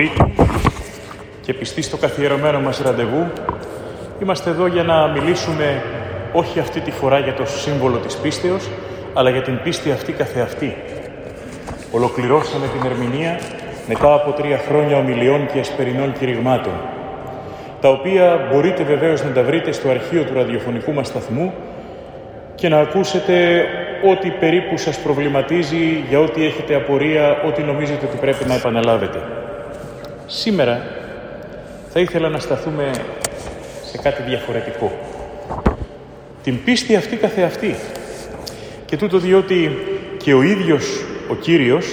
Τρίτη και πιστή στο καθιερωμένο μας ραντεβού, είμαστε εδώ για να μιλήσουμε όχι αυτή τη φορά για το σύμβολο της πίστεως, αλλά για την πίστη αυτή καθεαυτή. Ολοκληρώσαμε την ερμηνεία μετά από τρία χρόνια ομιλιών και ασπερινών κηρυγμάτων, τα οποία μπορείτε βεβαίως να τα βρείτε στο αρχείο του ραδιοφωνικού μας σταθμού και να ακούσετε ό,τι περίπου σας προβληματίζει, για ό,τι έχετε απορία, ό,τι νομίζετε ότι πρέπει να επαναλάβετε. Σήμερα θα ήθελα να σταθούμε σε κάτι διαφορετικό. Την πίστη αυτή καθεαυτή. Και τούτο διότι και ο ίδιος ο Κύριος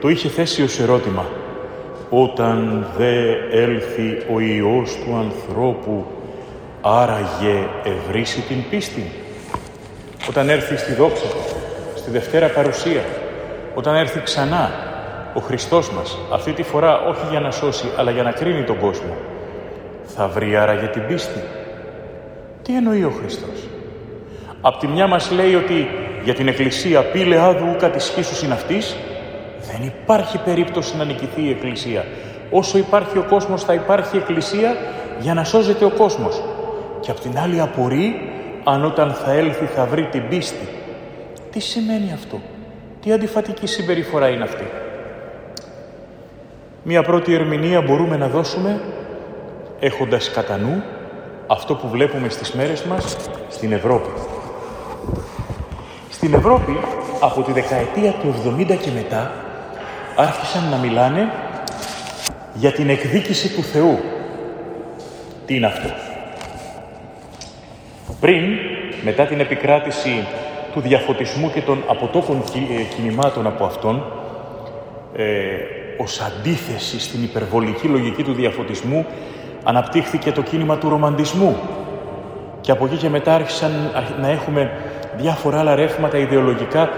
το είχε θέσει ως ερώτημα. Όταν δε έλθει ο Υιός του ανθρώπου, άραγε ευρύσει την πίστη. Όταν έρθει στη δόξα του, στη Δευτέρα Παρουσία, όταν έρθει ξανά ο Χριστός μας, αυτή τη φορά όχι για να σώσει, αλλά για να κρίνει τον κόσμο, θα βρει άραγε την πίστη. Τι εννοεί ο Χριστός; Απ' τη μια μας λέει ότι για την Εκκλησία πήλε άδου ούκα της σχίσους είναι αυτής, δεν υπάρχει περίπτωση να νικηθεί η Εκκλησία. Όσο υπάρχει ο κόσμος θα υπάρχει η Εκκλησία για να σώζεται ο κόσμος. Και απ' την άλλη απορεί αν όταν θα έλθει θα βρει την πίστη. Τι σημαίνει αυτό; Τι αντιφατική συμπεριφορά είναι αυτή; Μία πρώτη ερμηνεία μπορούμε να δώσουμε έχοντας κατά νου αυτό που βλέπουμε στις μέρες μας στην Ευρώπη. Στην Ευρώπη, από τη δεκαετία του 70 και μετά, άρχισαν να μιλάνε για την εκδίκηση του Θεού. Τι είναι αυτό; Πριν, μετά την επικράτηση του διαφωτισμού και των αποτόπων ε, κινημάτων από αυτόν, ε, ως αντίθεση στην υπερβολική λογική του διαφωτισμού, αναπτύχθηκε το κίνημα του ρομαντισμού. Και από εκεί και μετά άρχισαν να έχουμε διάφορα άλλα ρεύματα ιδεολογικά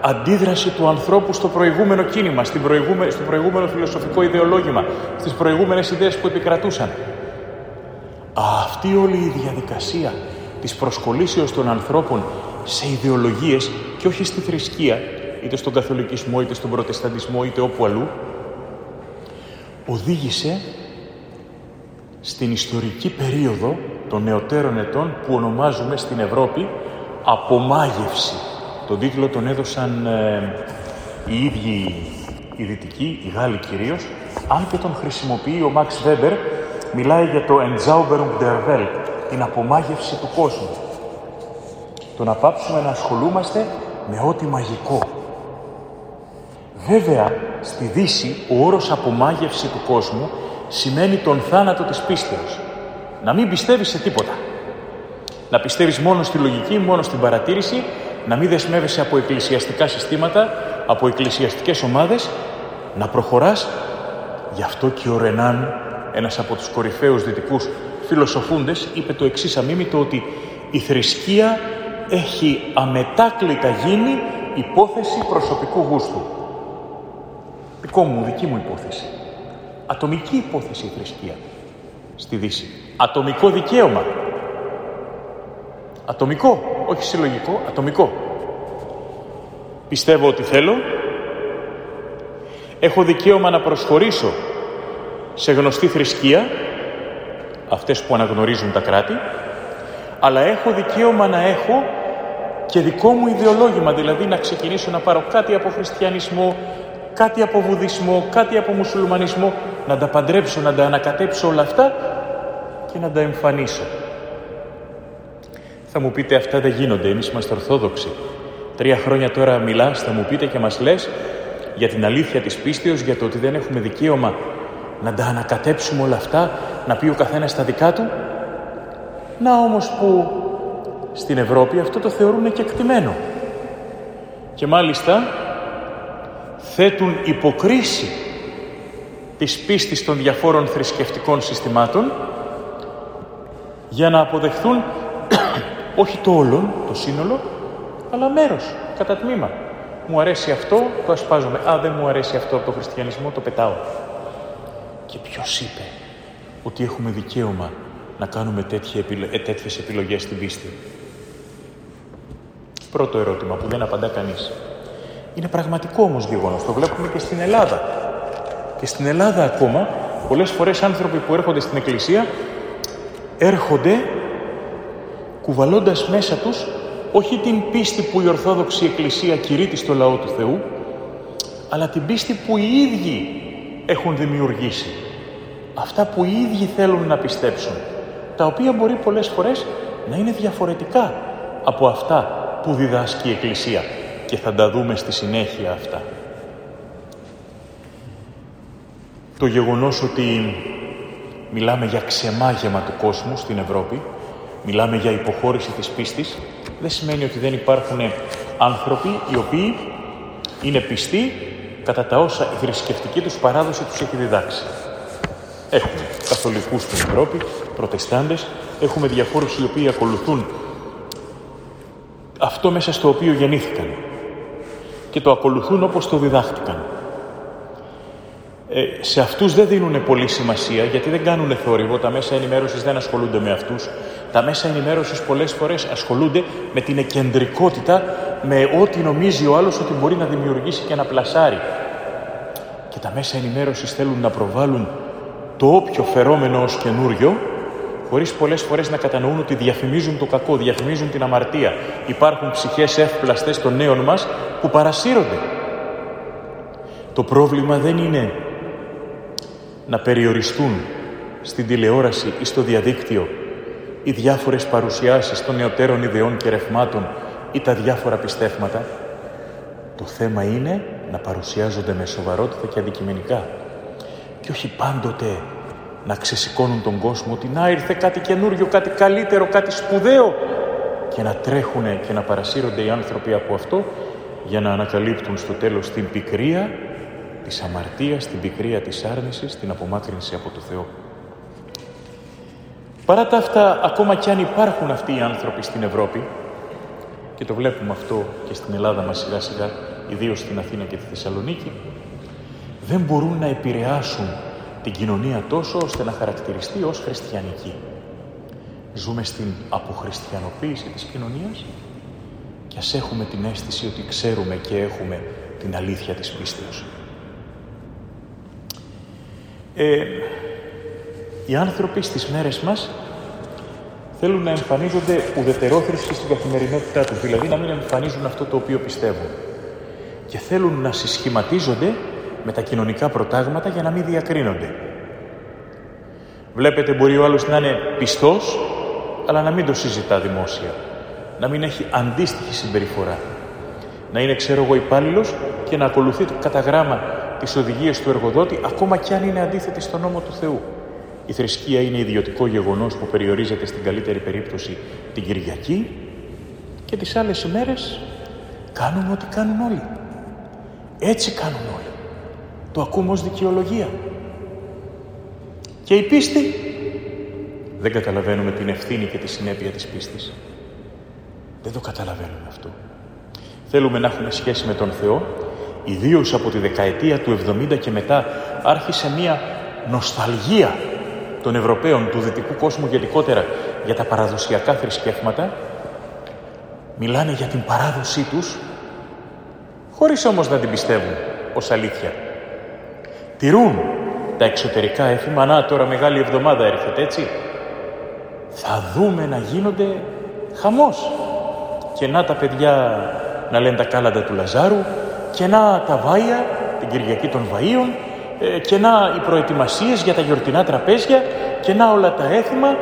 αντίδραση του ανθρώπου στο προηγούμενο κίνημα, στην προηγούμε, στο προηγούμενο φιλοσοφικό ιδεολόγημα, στις προηγούμενες ιδέες που επικρατούσαν. Αυτή όλη η διαδικασία της προσκολήσεως των ανθρώπων σε ιδεολογίες και όχι στη θρησκεία, είτε στον καθολικισμό, είτε στον προτεσταντισμό, είτε όπου αλλού, οδήγησε στην ιστορική περίοδο των νεωτέρων ετών που ονομάζουμε στην Ευρώπη «Απομάγευση». Τον τίτλο τον έδωσαν ε, οι ίδιοι οι Δυτικοί, οι Γάλλοι κυρίως, αν και τον χρησιμοποιεί ο Μαξ Βέμπερ, μιλάει για το «Entzauberung der Welt», την απομάγευση του κόσμου. Το να πάψουμε να ασχολούμαστε με ό,τι μαγικό. Βέβαια, στη Δύση, ο όρος απομάγευση του κόσμου σημαίνει τον θάνατο της πίστεως. Να μην πιστεύεις σε τίποτα. Να πιστεύεις μόνο στη λογική, μόνο στην παρατήρηση, να μην δεσμεύεσαι από εκκλησιαστικά συστήματα, από εκκλησιαστικές ομάδες, να προχωράς. Γι' αυτό και ο Ρενάν, ένας από τους κορυφαίους δυτικούς φιλοσοφούντες, είπε το εξής αμήμητο ότι η θρησκεία έχει αμετάκλητα γίνει υπόθεση προσωπικού γούστου. Δικό μου, δική μου υπόθεση. Ατομική υπόθεση η θρησκεία στη Δύση. Ατομικό δικαίωμα. Ατομικό, όχι συλλογικό, ατομικό. Πιστεύω ότι θέλω. Έχω δικαίωμα να προσχωρήσω σε γνωστή θρησκεία, αυτές που αναγνωρίζουν τα κράτη, αλλά έχω δικαίωμα να έχω και δικό μου ιδεολόγημα, δηλαδή να ξεκινήσω να πάρω κάτι από χριστιανισμό, κάτι από βουδισμό, κάτι από μουσουλμανισμό, να τα παντρέψω, να τα ανακατέψω όλα αυτά και να τα εμφανίσω. Θα μου πείτε αυτά δεν γίνονται, εμείς είμαστε Ορθόδοξοι. Τρία χρόνια τώρα μιλάς, θα μου πείτε και μας λες για την αλήθεια της πίστεως, για το ότι δεν έχουμε δικαίωμα να τα ανακατέψουμε όλα αυτά, να πει ο καθένας τα δικά του. Να όμως που στην Ευρώπη αυτό το θεωρούν και εκτιμένο. Και μάλιστα θέτουν υποκρίση της πίστης των διαφόρων θρησκευτικών συστημάτων για να αποδεχθούν όχι το όλον, το σύνολο, αλλά μέρος, κατά τμήμα. Μου αρέσει αυτό, το ασπάζομαι. Α, δεν μου αρέσει αυτό από το χριστιανισμό, το πετάω. Και ποιος είπε ότι έχουμε δικαίωμα να κάνουμε τέτοια, ε, τέτοιες επιλογές στην πίστη; Πρώτο ερώτημα που δεν απαντά κανείς. Είναι πραγματικό όμως γεγονός. Το βλέπουμε και στην Ελλάδα. Και στην Ελλάδα ακόμα, πολλές φορές άνθρωποι που έρχονται στην Εκκλησία έρχονται κουβαλώντας μέσα τους όχι την πίστη που η Ορθόδοξη Εκκλησία κηρύττει στο λαό του Θεού, αλλά την πίστη που οι ίδιοι έχουν δημιουργήσει. Αυτά που οι ίδιοι θέλουν να πιστέψουν, τα οποία μπορεί πολλές φορές να είναι διαφορετικά από αυτά που διδάσκει η Εκκλησία και θα τα δούμε στη συνέχεια αυτά. Το γεγονός ότι μιλάμε για ξεμάγεμα του κόσμου στην Ευρώπη, μιλάμε για υποχώρηση της πίστης, δεν σημαίνει ότι δεν υπάρχουν άνθρωποι οι οποίοι είναι πιστοί κατά τα όσα η θρησκευτική τους παράδοση τους έχει διδάξει. Έχουμε καθολικούς στην Ευρώπη, προτεστάντες, έχουμε διαφόρους οι οποίοι ακολουθούν αυτό μέσα στο οποίο γεννήθηκαν και το ακολουθούν όπως το διδάχτηκαν. Ε, σε αυτούς δεν δίνουν πολύ σημασία γιατί δεν κάνουν θόρυβο, τα μέσα ενημέρωσης δεν ασχολούνται με αυτούς. Τα μέσα ενημέρωσης πολλές φορές ασχολούνται με την εκεντρικότητα, με ό,τι νομίζει ο άλλος ότι μπορεί να δημιουργήσει και να πλασάρει. Και τα μέσα ενημέρωσης θέλουν να προβάλλουν το όποιο φερόμενο ως καινούριο, χωρίς πολλές φορές να κατανοούν ότι διαφημίζουν το κακό, διαφημίζουν την αμαρτία. Υπάρχουν ψυχές εύπλαστες των νέων μας που παρασύρονται. Το πρόβλημα δεν είναι να περιοριστούν στην τηλεόραση ή στο διαδίκτυο οι διάφορες παρουσιάσεις των νεωτέρων ιδεών και ρευμάτων ή τα διάφορα πιστεύματα. Το θέμα είναι να παρουσιάζονται με σοβαρότητα και αντικειμενικά και όχι πάντοτε να ξεσηκώνουν τον κόσμο ότι να ήρθε κάτι καινούριο, κάτι καλύτερο, κάτι σπουδαίο και να τρέχουν και να παρασύρονται οι άνθρωποι από αυτό για να ανακαλύπτουν στο τέλος την πικρία της αμαρτίας, την πικρία της άρνησης, την απομάκρυνση από το Θεό. Παρά τα αυτά, ακόμα κι αν υπάρχουν αυτοί οι άνθρωποι στην Ευρώπη, και το βλέπουμε αυτό και στην Ελλάδα μας σιγά σιγά, ιδίως στην Αθήνα και τη Θεσσαλονίκη, δεν μπορούν να επηρεάσουν την κοινωνία τόσο ώστε να χαρακτηριστεί ως χριστιανική. Ζούμε στην αποχριστιανοποίηση της κοινωνίας και ας έχουμε την αίσθηση ότι ξέρουμε και έχουμε την αλήθεια της πίστεως. Ε, οι άνθρωποι στις μέρες μας θέλουν να εμφανίζονται ουδετερόθρησκοι στην καθημερινότητά τους, δηλαδή να μην εμφανίζουν αυτό το οποίο πιστεύουν. Και θέλουν να συσχηματίζονται με τα κοινωνικά προτάγματα για να μην διακρίνονται. Βλέπετε μπορεί ο άλλος να είναι πιστός, αλλά να μην το συζητά δημόσια. Να μην έχει αντίστοιχη συμπεριφορά. Να είναι, ξέρω εγώ, υπάλληλος και να ακολουθεί κατά γράμμα τις οδηγίες του εργοδότη, ακόμα κι αν είναι αντίθετη στον νόμο του Θεού. Η θρησκεία είναι ιδιωτικό γεγονός που περιορίζεται στην καλύτερη περίπτωση την Κυριακή και τις άλλες ημέρες κάνουμε ό,τι κάνουν όλοι. Έτσι κάνουν όλοι. Το ακούμε ως δικαιολογία. Και η πίστη δεν καταλαβαίνουμε την ευθύνη και τη συνέπεια της πίστης. Δεν το καταλαβαίνουμε αυτό. Θέλουμε να έχουμε σχέση με τον Θεό, ιδίως από τη δεκαετία του 70 και μετά άρχισε μία νοσταλγία των Ευρωπαίων του δυτικού κόσμου γενικότερα για τα παραδοσιακά θρησκεύματα, μιλάνε για την παράδοσή τους, χωρίς όμως να την πιστεύουν ως αλήθεια. Τηρούν τα εξωτερικά έθιμα, να τώρα μεγάλη εβδομάδα έρχεται έτσι, θα δούμε να γίνονται χαμός. Και να τα παιδιά να λένε τα κάλαντα του Λαζάρου και να τα βάια, την Κυριακή των Βαΐων ε, και να οι προετοιμασίες για τα γιορτινά τραπέζια και να όλα τα έθιμα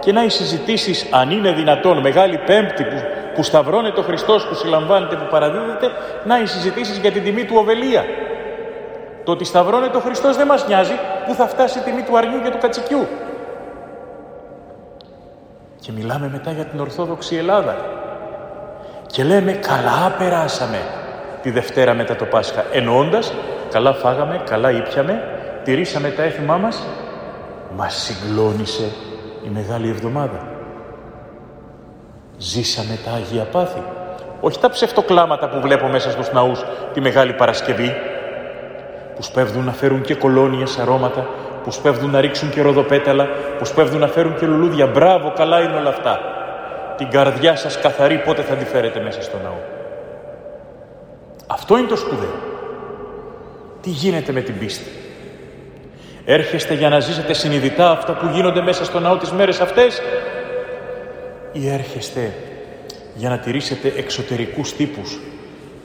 και να οι συζητήσεις αν είναι δυνατόν Μεγάλη Πέμπτη που, που σταυρώνεται ο Χριστός που συλλαμβάνεται, που παραδίδεται να οι συζητήσεις για την τιμή του Οβελία. Το ότι σταυρώνεται ο Χριστός δεν μας νοιάζει που θα φτάσει η τιμή του αρνιού και του κατσικιού. Και μιλάμε μετά για την Ορθόδοξη Ελλάδα. Και λέμε καλά περάσαμε τη Δευτέρα μετά το Πάσχα. Εννοώντας καλά φάγαμε, καλά ήπιαμε, τηρήσαμε τα έθιμά μας, μας συγκλώνησε η Μεγάλη Εβδομάδα. Ζήσαμε τα Αγία Πάθη. Όχι τα ψευτοκλάματα που βλέπω μέσα στους ναούς τη Μεγάλη Παρασκευή, πους σπέβδουν να φέρουν και κολόνιες αρώματα, πους σπέβδουν να ρίξουν και ροδοπέταλα, πους σπέβδουν να φέρουν και λουλούδια. Μπράβο, καλά είναι όλα αυτά. Την καρδιά σας καθαρή πότε θα τη φέρετε μέσα στο ναό. Αυτό είναι το σπουδαίο. Τι γίνεται με την πίστη; Έρχεστε για να ζήσετε συνειδητά αυτά που γίνονται μέσα στο ναό τις μέρες αυτές; Ή έρχεστε για να τηρήσετε εξωτερικούς τύπους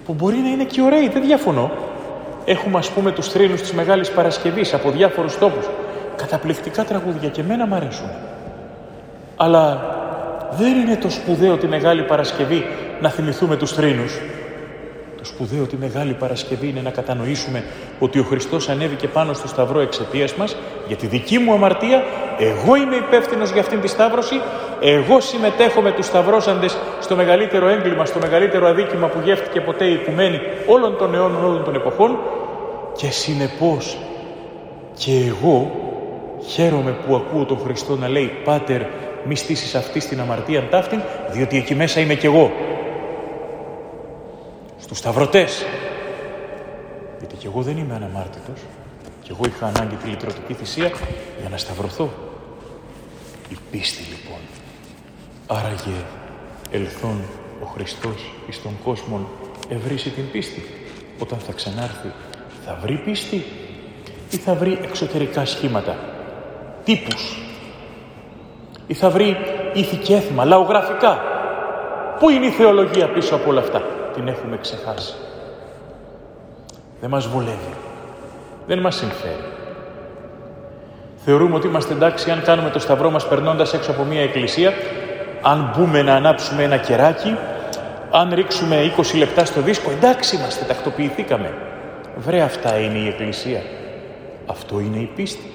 που μπορεί να είναι και ωραίοι, δεν διαφωνώ. Έχουμε ας πούμε τους θρήνους της Μεγάλης Παρασκευής από διάφορους τόπους. Καταπληκτικά τραγούδια και εμένα μ' αρέσουν. Αλλά δεν είναι το σπουδαίο τη Μεγάλη Παρασκευή να θυμηθούμε τους θρήνους. Το σπουδαίο τη Μεγάλη Παρασκευή είναι να κατανοήσουμε ότι ο Χριστός ανέβηκε πάνω στο Σταυρό εξαιτίας μας για τη δική μου αμαρτία, εγώ είμαι υπεύθυνος για αυτήν τη Σταύρωση, εγώ συμμετέχω με τους Σταυρώσαντες στο μεγαλύτερο έγκλημα, στο μεγαλύτερο αδίκημα που γεύτηκε ποτέ η οικουμένη όλων των αιώνων, όλων των εποχών και συνεπώς και εγώ χαίρομαι που ακούω τον Χριστό να λέει «Πάτερ, μη στήσεις αυτή στην αμαρτία ταύτην, διότι εκεί μέσα είμαι κι εγώ» στους σταυρωτές. Γιατί κι εγώ δεν είμαι αναμάρτητος. Κι εγώ είχα ανάγκη τη λυτρωτική θυσία για να σταυρωθώ. Η πίστη λοιπόν. Άραγε ελθόν ο Χριστός εις τον κόσμο ευρύσει την πίστη. Όταν θα ξανάρθει θα βρει πίστη ή θα βρει εξωτερικά σχήματα, τύπους; Ή θα βρει ηθικέθημα, λαογραφικά; Πού είναι η θεολογία πίσω από όλα αυτά; Την έχουμε ξεχάσει. Δεν μας βολεύει. Δεν μας συμφέρει. Θεωρούμε ότι είμαστε εντάξει αν κάνουμε το σταυρό μας περνώντας έξω από μια εκκλησία, αν μπούμε να ανάψουμε ένα κεράκι, αν ρίξουμε 20 λεπτά στο δίσκο, εντάξει είμαστε, τακτοποιηθήκαμε. Βρε αυτά είναι η εκκλησία. Αυτό είναι η πίστη.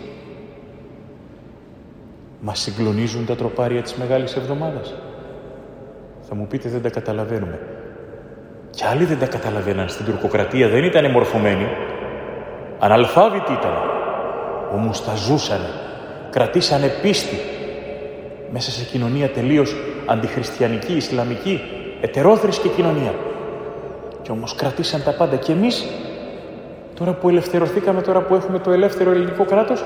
Μας συγκλονίζουν τα τροπάρια της Μεγάλης Εβδομάδας. Θα μου πείτε δεν τα καταλαβαίνουμε. Και άλλοι δεν τα καταλαβαίναν. Στην τουρκοκρατία δεν ήταν μορφωμένοι. Αναλφάβητοι ήταν. Όμως τα ζούσανε. Κρατήσανε πίστη. Μέσα σε κοινωνία τελείως αντιχριστιανική, ισλαμική, ετερόθρησκη κοινωνία. Και όμως κρατήσαν τα πάντα. Και εμείς, τώρα που ελευθερωθήκαμε, τώρα που έχουμε το ελεύθερο ελληνικό κράτος,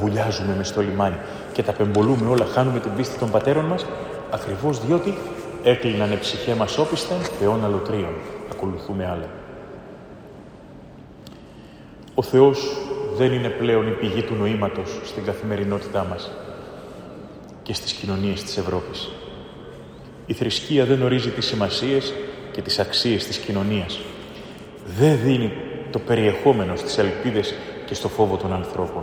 βουλιάζουμε μες στο λιμάνι και τα πεμπολούμε όλα, χάνουμε την πίστη των πατέρων μας, ακριβώς διότι Έκλεινανε ψυχέ μας όπιστα, θεών αλωτρίων. Ακολουθούμε άλλα. Ο Θεός δεν είναι πλέον η πηγή του νοήματος στην καθημερινότητά μας και στις κοινωνίες της Ευρώπης. Η θρησκεία δεν ορίζει τις σημασίες και τις αξίες της κοινωνίας. Δεν δίνει το περιεχόμενο στις ελπίδες και στο φόβο των ανθρώπων.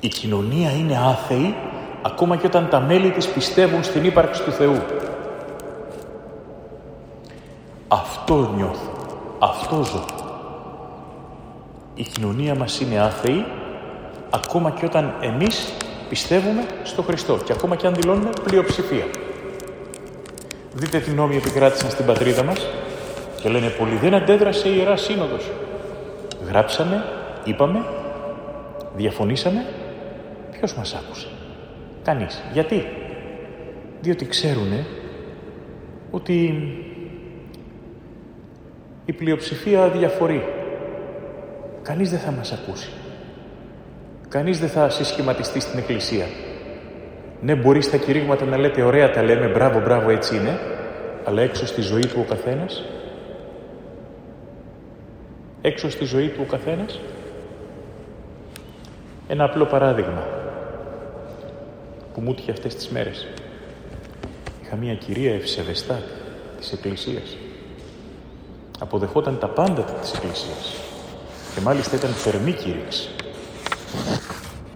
Η κοινωνία είναι άθεη ακόμα και όταν τα μέλη της πιστεύουν στην ύπαρξη του Θεού. Αυτό νιώθω, αυτό ζω. Η κοινωνία μας είναι άθεη, ακόμα και όταν εμείς πιστεύουμε στο Χριστό και ακόμα και αν δηλώνουμε πλειοψηφία. Δείτε τι νόμοι επικράτησαν στην πατρίδα μας και λένε πολύ δεν αντέδρασε η Ιερά Σύνοδος. Γράψαμε, είπαμε, διαφωνήσαμε, ποιος μας άκουσε; Κανείς. Γιατί; Διότι ξέρουν ότι η πλειοψηφία διαφορεί. Κανείς δεν θα μας ακούσει. Κανείς δεν θα συσχηματιστεί στην Εκκλησία. Ναι, μπορείς στα κηρύγματα να λέτε ωραία τα λέμε, μπράβο, μπράβο, έτσι είναι, αλλά έξω στη ζωή του ο καθένας, έξω στη ζωή του ο καθένας, ένα απλό παράδειγμα που μου έτυχε αυτές τις μέρες. Είχα μία κυρία ευσεβεστά της Εκκλησίας. Αποδεχόταν τα πάντα της Εκκλησίας. Και μάλιστα ήταν θερμή κήρυξη.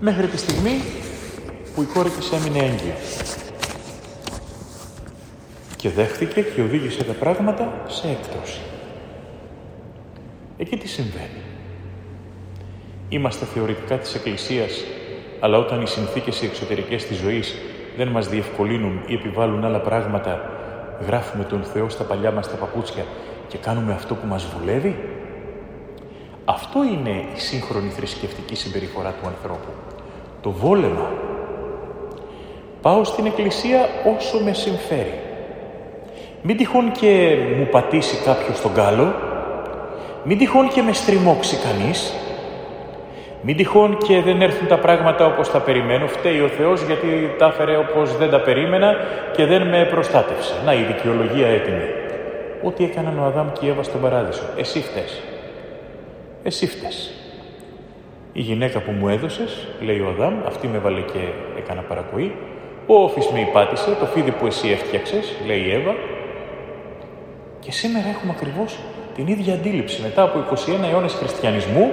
Μέχρι τη στιγμή που η κόρη της έμεινε έγκυα. Και δέχτηκε και οδήγησε τα πράγματα σε έκτρωση. Εκεί τι συμβαίνει. Είμαστε θεωρητικά της Εκκλησίας αλλά όταν οι συνθήκες οι εξωτερικές της ζωής δεν μας διευκολύνουν ή επιβάλλουν άλλα πράγματα, γράφουμε τον Θεό στα παλιά μας τα παπούτσια και κάνουμε αυτό που μας βουλεύει; Αυτό είναι η σύγχρονη θρησκευτική συμπεριφορά του ανθρώπου. Το βόλεμα. Πάω στην εκκλησία όσο με συμφέρει. Μην τυχόν και μου πατήσει κάποιος τον κάλο, μην τυχόν και με στριμώξει κανείς, μην τυχόν και δεν έρθουν τα πράγματα όπως τα περιμένω. Φταίει ο Θεός γιατί τα έφερε όπως δεν τα περίμενα και δεν με προστάτευσε. Να η δικαιολογία έτοιμη. Ό,τι έκαναν ο Αδάμ και η Εύα στον παράδεισο. Εσύ φταίς. Εσύ φταίς. Η γυναίκα που μου έδωσες, λέει ο Αδάμ, αυτή με έβαλε και έκανα παρακοή. Ο όφης με υπάτησε, το φίδι που εσύ έφτιαξες, λέει η Εύα. Και σήμερα έχουμε ακριβώς την ίδια αντίληψη. Μετά από 21 αιώνες χριστιανισμού,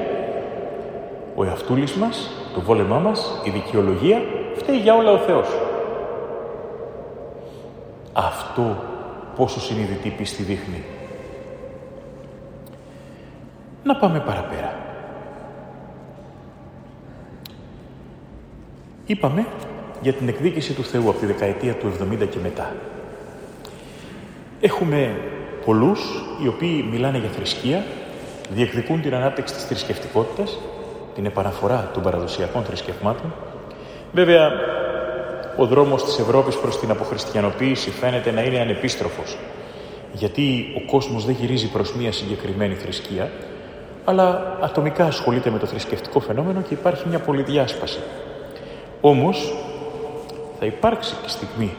ο εαυτούλης μας, το βόλεμά μας, η δικαιολογία, φταίει για όλα ο Θεός. Αυτό πόσο συνειδητή πίστη δείχνει. Να πάμε παραπέρα. Είπαμε για την εκδίκηση του Θεού από τη δεκαετία του 70 και μετά. Έχουμε πολλούς οι οποίοι μιλάνε για θρησκεία, διεκδικούν την ανάπτυξη της θρησκευτικότητας, την επαναφορά των παραδοσιακών θρησκευμάτων. Βέβαια, ο δρόμος της Ευρώπης προς την αποχριστιανοποίηση φαίνεται να είναι ανεπίστροφος, γιατί ο κόσμος δεν γυρίζει προς μία συγκεκριμένη θρησκεία, αλλά ατομικά ασχολείται με το θρησκευτικό φαινόμενο και υπάρχει μια πολυδιάσπαση. Όμως, θα υπάρξει και στιγμή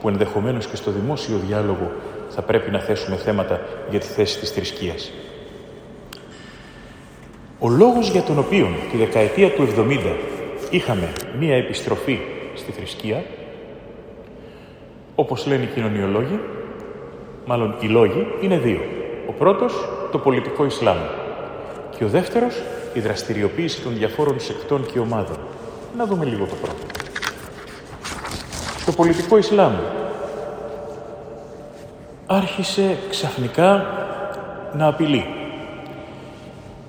που ενδεχομένως και στο δημόσιο διάλογο θα πρέπει να θέσουμε θέματα για τη θέση της θρησκείας. Ο λόγος για τον οποίο τη δεκαετία του 70 είχαμε μία επιστροφή στη θρησκεία, όπως λένε οι κοινωνιολόγοι, μάλλον οι λόγοι, είναι δύο. Ο πρώτος, το πολιτικό Ισλάμ. Και ο δεύτερος, η δραστηριοποίηση των διαφόρων σεκτών και ομάδων. Να δούμε λίγο το πρώτο. Το πολιτικό Ισλάμ άρχισε ξαφνικά να απειλεί.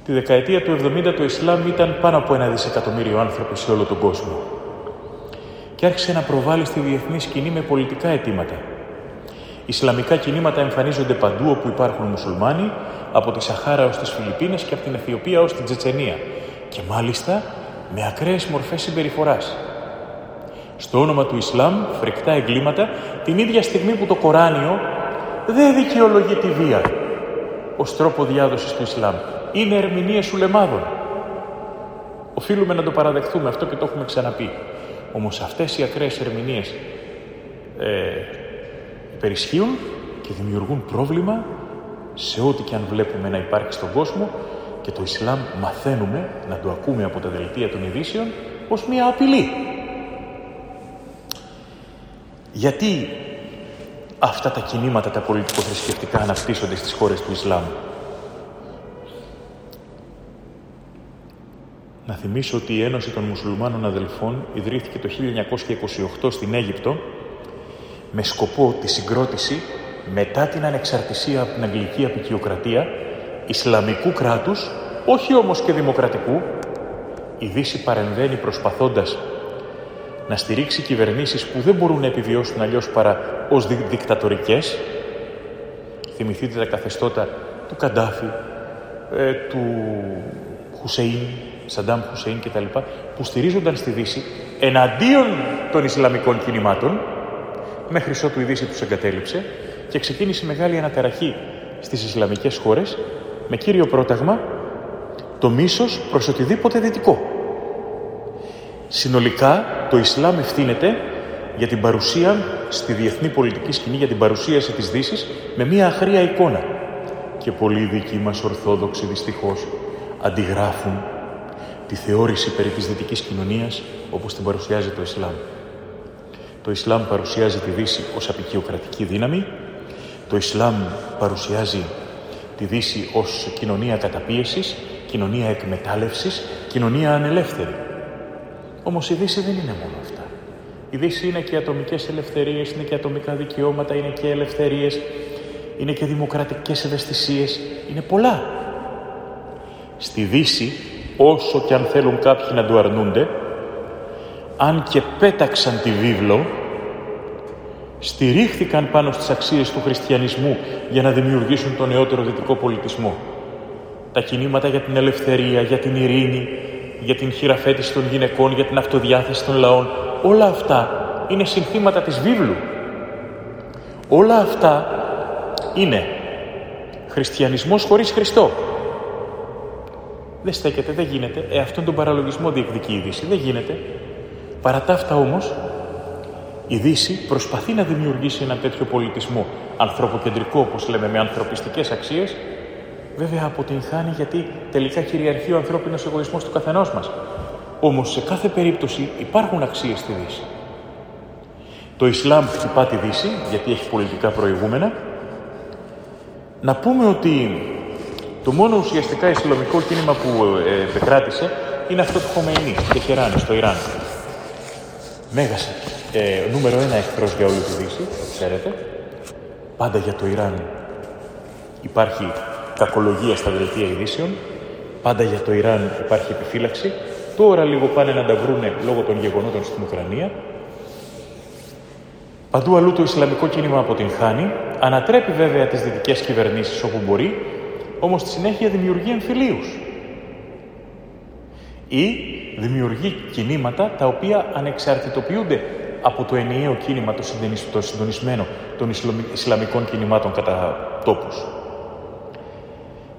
Τη δεκαετία του 70 το Ισλάμ ήταν πάνω από ένα δισεκατομμύριο άνθρωποι σε όλο τον κόσμο και άρχισε να προβάλλει στη διεθνή σκηνή με πολιτικά αιτήματα. Ισλαμικά κινήματα εμφανίζονται παντού όπου υπάρχουν μουσουλμάνοι, από τη Σαχάρα ως τις Φιλιππίνες και από την Αιθιοπία ως την Τσετσενία και μάλιστα με ακραίες μορφές συμπεριφοράς. Στο όνομα του Ισλάμ, φρικτά εγκλήματα, την ίδια στιγμή που το Κοράνιο δεν δικαιολογεί τη βία ως τρόπο διάδοσης του Ισλάμ. Είναι ερμηνείες ουλεμάδων. Οφείλουμε να το παραδεχθούμε αυτό και το έχουμε ξαναπεί. Όμως αυτές οι ακραίες ερμηνείες ε, υπερισχύουν και δημιουργούν πρόβλημα σε ό,τι και αν βλέπουμε να υπάρχει στον κόσμο και το Ισλάμ μαθαίνουμε να το ακούμε από τα δελτία των ειδήσεων ως μια απειλή. Γιατί αυτά τα κινήματα τα πολιτικο-θρησκευτικά αναπτύσσονται στις χώρες του Ισλάμ; Να θυμίσω ότι η Ένωση των Μουσουλμάνων Αδελφών ιδρύθηκε το 1928 στην Αίγυπτο με σκοπό τη συγκρότηση μετά την ανεξαρτησία από την Αγγλική Απικιοκρατία Ισλαμικού κράτους, όχι όμως και δημοκρατικού, η Δύση παρεμβαίνει προσπαθώντας να στηρίξει κυβερνήσεις που δεν μπορούν να επιβιώσουν αλλιώς παρά ως δικτατορικές. Θυμηθείτε τα καθεστώτα του Καντάφη, ε, του Χουσεΐν, Σαντάμ Χουσέιν κτλ. που στηρίζονταν στη Δύση εναντίον των Ισλαμικών κινημάτων, μέχρι ότου η Δύση τους εγκατέλειψε και ξεκίνησε μεγάλη αναταραχή στις Ισλαμικές χώρες με κύριο πρόταγμα το μίσος προς οτιδήποτε δυτικό. Συνολικά το Ισλάμ ευθύνεται για την παρουσία στη διεθνή πολιτική σκηνή, για την παρουσίαση της Δύσης με μια αχρία εικόνα. Και πολλοί δικοί μας Ορθόδοξοι δυστυχώς αντιγράφουν τη θεώρηση περί της δυτικής κοινωνίας όπως την παρουσιάζει το Ισλάμ. Το Ισλάμ παρουσιάζει τη Δύση ως απεικιοκρατική δύναμη, το Ισλάμ παρουσιάζει τη Δύση ως κοινωνία καταπίεσης, κοινωνία εκμετάλλευσης, κοινωνία ανελεύθερη. Όμως η Δύση δεν είναι μόνο αυτά. Η Δύση είναι και ατομικές ελευθερίες, είναι και ατομικά δικαιώματα, είναι και ελευθερίες, είναι και δημοκρατικές ευαισθησίες, είναι πολλά. Στη Δύση όσο και αν θέλουν κάποιοι να του αρνούνται, αν και πέταξαν τη βίβλο, στηρίχθηκαν πάνω στις αξίες του χριστιανισμού για να δημιουργήσουν τον νεότερο δυτικό πολιτισμό. Τα κινήματα για την ελευθερία, για την ειρήνη, για την χειραφέτηση των γυναικών, για την αυτοδιάθεση των λαών, όλα αυτά είναι συνθήματα της βίβλου. Όλα αυτά είναι χριστιανισμός χωρίς Χριστό. Δεν στέκεται, δεν γίνεται. Ε, αυτόν τον παραλογισμό διεκδικεί η Δύση. Δεν γίνεται. Παρά τα αυτά όμως, η Δύση προσπαθεί να δημιουργήσει ένα τέτοιο πολιτισμό ανθρωποκεντρικό, όπως λέμε, με ανθρωπιστικές αξίες, βέβαια αποτυγχάνει γιατί τελικά κυριαρχεί ο ανθρώπινος εγωισμός του καθενός μας. Όμως σε κάθε περίπτωση υπάρχουν αξίες στη Δύση. Το Ισλάμ χτυπά τη Δύση, γιατί έχει πολιτικά προηγούμενα. Να πούμε ότι το μόνο ουσιαστικά Ισλαμικό κίνημα που ε, επεκράτησε είναι αυτό του Χομεϊνή, στο Τεχεράνη, στο Ιράν. Μέγασε. Ε, νούμερο ένα εχθρός για όλη τη Δύση, ξέρετε. Πάντα για το Ιράν υπάρχει κακολογία στα δελτία ειδήσεων. Πάντα για το Ιράν υπάρχει επιφύλαξη. Τώρα λίγο πάνε να τα βρούνε λόγω των γεγονότων στην Ουκρανία. Παντού αλλού το Ισλαμικό κίνημα αποτυγχάνει, ανατρέπει βέβαια τις δυτικές κυβερνήσεις όπου μπορεί, όμως στη συνέχεια δημιουργεί εμφυλίους. Ή δημιουργεί κινήματα τα οποία ανεξαρτητοποιούνται από το ενιαίο κίνημα, το συντονισμένο των Ισλαμικών κινημάτων κατά τόπους.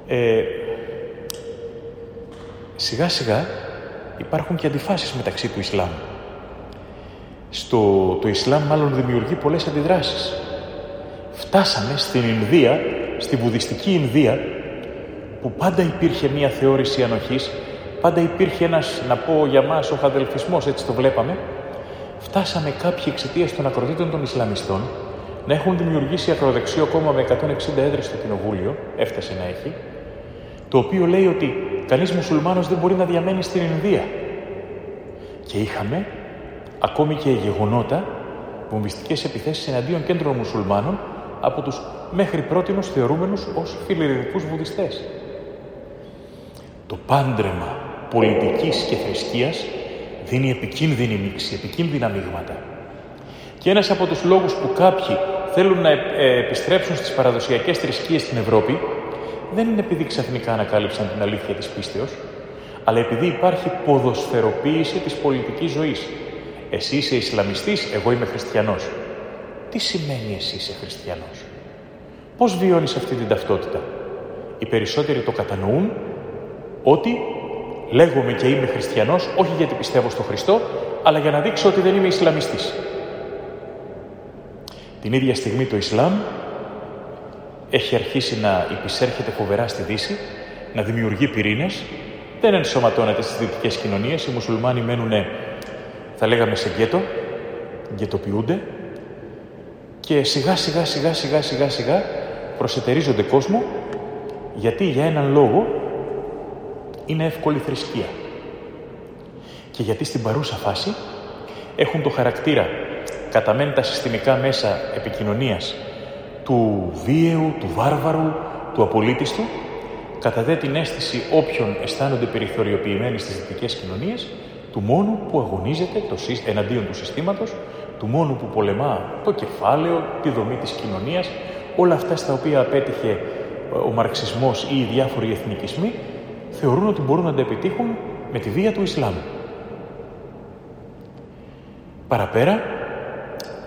Ε, σιγά σιγά υπάρχουν και αντιφάσεις μεταξύ του Ισλάμ. Στο, το Ισλάμ μάλλον δημιουργεί πολλές αντιδράσεις. Φτάσαμε στην Ινδία, στη βουδιστική Ινδία, που πάντα υπήρχε μία θεώρηση ανοχής, πάντα υπήρχε ένας, να πω για μας, ο χαδελφισμός, έτσι το βλέπαμε, φτάσαμε κάποιοι εξαιτίας των ακροδίτων των Ισλαμιστών να έχουν δημιουργήσει ακροδεξιό κόμμα με 160 έδρες στο κοινοβούλιο, έφτασε να έχει, το οποίο λέει ότι κανείς μουσουλμάνος δεν μπορεί να διαμένει στην Ινδία. Και είχαμε ακόμη και γεγονότα, βομβιστικές επιθέσεις εναντίον κέντρων μουσουλμάνων από τους μέχρι πρότινος θεωρούμενους ως φιλιριδικούς βουδιστές. Το πάντρεμα πολιτικής και θρησκείας δίνει επικίνδυνη μίξη, επικίνδυνα μείγματα. Και ένας από τους λόγους που κάποιοι θέλουν να ε, επιστρέψουν στις παραδοσιακές θρησκείες στην Ευρώπη δεν είναι επειδή ξαφνικά ανακάλυψαν την αλήθεια της πίστεως, αλλά επειδή υπάρχει ποδοσφαιροποίηση της πολιτικής ζωής. Εσύ είσαι Ισλαμιστής, εγώ είμαι χριστιανός. Τι σημαίνει εσύ είσαι χριστιανός; Πώς βιώνεις αυτή την ταυτότητα; Οι περισσότεροι το κατανοούν ότι λέγομαι και είμαι χριστιανός, όχι γιατί πιστεύω στο Χριστό, αλλά για να δείξω ότι δεν είμαι Ισλαμιστής. Την ίδια στιγμή το Ισλάμ έχει αρχίσει να υπησέρχεται φοβερά στη Δύση, να δημιουργεί πυρήνες, δεν ενσωματώνεται στις δυτικές κοινωνίες, οι μουσουλμάνοι μένουν, θα λέγαμε, σε γκέτο, γκέτοποιούνται και σιγά σιγά σιγά σιγά σιγά σιγά προσετερίζονται κόσμο γιατί για έναν λόγο είναι εύκολη θρησκεία. Και γιατί στην παρούσα φάση έχουν το χαρακτήρα κατά μεν τα συστημικά μέσα επικοινωνίας του βίαιου, του βάρβαρου, του απολύτιστου, κατά δε την αίσθηση όποιων αισθάνονται περιθωριοποιημένοι στις δυτικές κοινωνίες, του μόνου που αγωνίζεται το, εναντίον του συστήματος, του μόνου που πολεμά το κεφάλαιο, τη δομή της κοινωνίας, όλα αυτά στα οποία απέτυχε ε, ο μαρξισμός ή οι διάφοροι εθνικισμοί, θεωρούν ότι μπορούν να τα επιτύχουν με τη βία του Ισλάμ. Παραπέρα,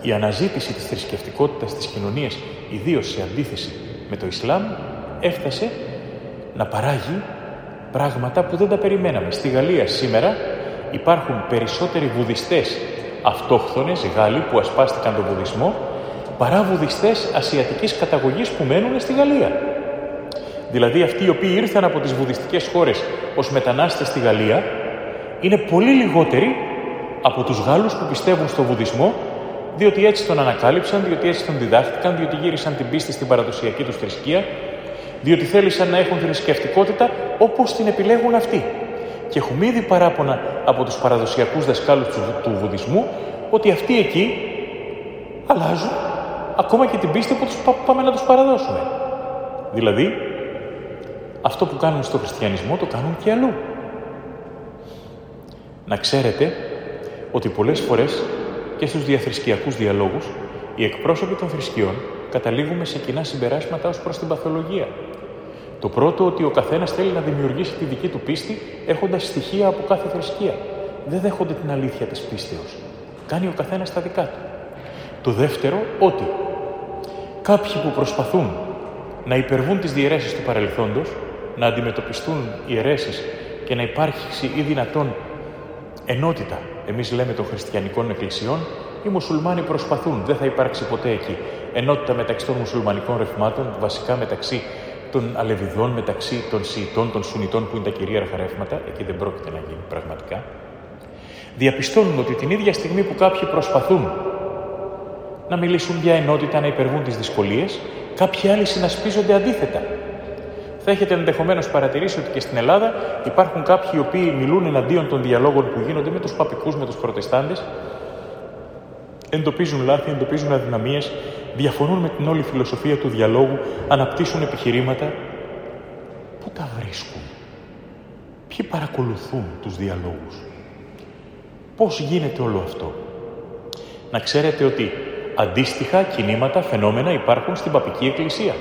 η αναζήτηση της θρησκευτικότητας της κοινωνίας, ιδίως σε αντίθεση με το Ισλάμ, έφτασε να παράγει πράγματα που δεν τα περιμέναμε. Στη Γαλλία σήμερα υπάρχουν περισσότεροι βουδιστές αυτόχθονες, Γάλλοι που ασπάστηκαν τον βουδισμό, παρά βουδιστές ασιατικής καταγωγής που μένουν στη Γαλλία. Δηλαδή αυτοί οι οποίοι ήρθαν από τις βουδιστικές χώρες ως μετανάστες στη Γαλλία είναι πολύ λιγότεροι από τους Γάλλους που πιστεύουν στο βουδισμό διότι έτσι τον ανακάλυψαν, διότι έτσι τον διδάχτηκαν, διότι γύρισαν την πίστη στην παραδοσιακή τους θρησκεία, διότι θέλησαν να έχουν θρησκευτικότητα όπως την επιλέγουν αυτοί. Και έχουμε ήδη παράπονα από τους παραδοσιακούς δασκάλους του, του βουδισμού ότι αυτοί εκεί αλλάζουν ακόμα και την πίστη που τους πάμε να τους παραδώσουμε. Δηλαδή, αυτό που κάνουν στο χριστιανισμό το κάνουν και αλλού. Να ξέρετε ότι πολλές φορές και στους διαθρησκιακούς διαλόγους, οι εκπρόσωποι των θρησκειών καταλήγουμε σε κοινά συμπεράσματα ως προς την παθολογία. Το πρώτο ότι ο καθένας θέλει να δημιουργήσει τη δική του πίστη έχοντας στοιχεία από κάθε θρησκεία. Δεν δέχονται την αλήθεια της πίστεως. Κάνει ο καθένας τα δικά του. Το δεύτερο ότι κάποιοι που προσπαθούν να υπερβούν τις διαιρέσεις του παρελθόντος, να αντιμετωπιστούν οι αιρέσεις και να υπάρξει ή δυνατόν ενότητα. Εμείς λέμε των χριστιανικών εκκλησιών, οι μουσουλμάνοι προσπαθούν, δεν θα υπάρξει ποτέ εκεί. Ενότητα μεταξύ των μουσουλμανικών ρευμάτων, βασικά μεταξύ των αλεβιδών μεταξύ των Σιητών, των Σουνιτών που είναι τα κυρίαρχα ρεύματα, εκεί δεν πρόκειται να γίνει πραγματικά, διαπιστώνουν ότι την ίδια στιγμή που κάποιοι προσπαθούν να μιλήσουν για ενότητα, να υπερβούν τις δυσκολίες, κάποιοι άλλοι συνασπίζονται αντίθετα. Θα έχετε ενδεχομένως παρατηρήσει ότι και στην Ελλάδα υπάρχουν κάποιοι οι οποίοι μιλούν εναντίον των διαλόγων που γίνονται με τους παπικούς, με τους προτεστάντες, εντοπίζουν λάθη, εντοπίζουν αδυναμίες, διαφωνούν με την όλη φιλοσοφία του διαλόγου, αναπτύσσουν επιχειρήματα. Πού τα βρίσκουν, ποιοι παρακολουθούν τους διαλόγους, πώς γίνεται όλο αυτό; Να ξέρετε ότι αντίστοιχα κινήματα, φαινόμενα υπάρχουν στην Παπική Εκκλησία.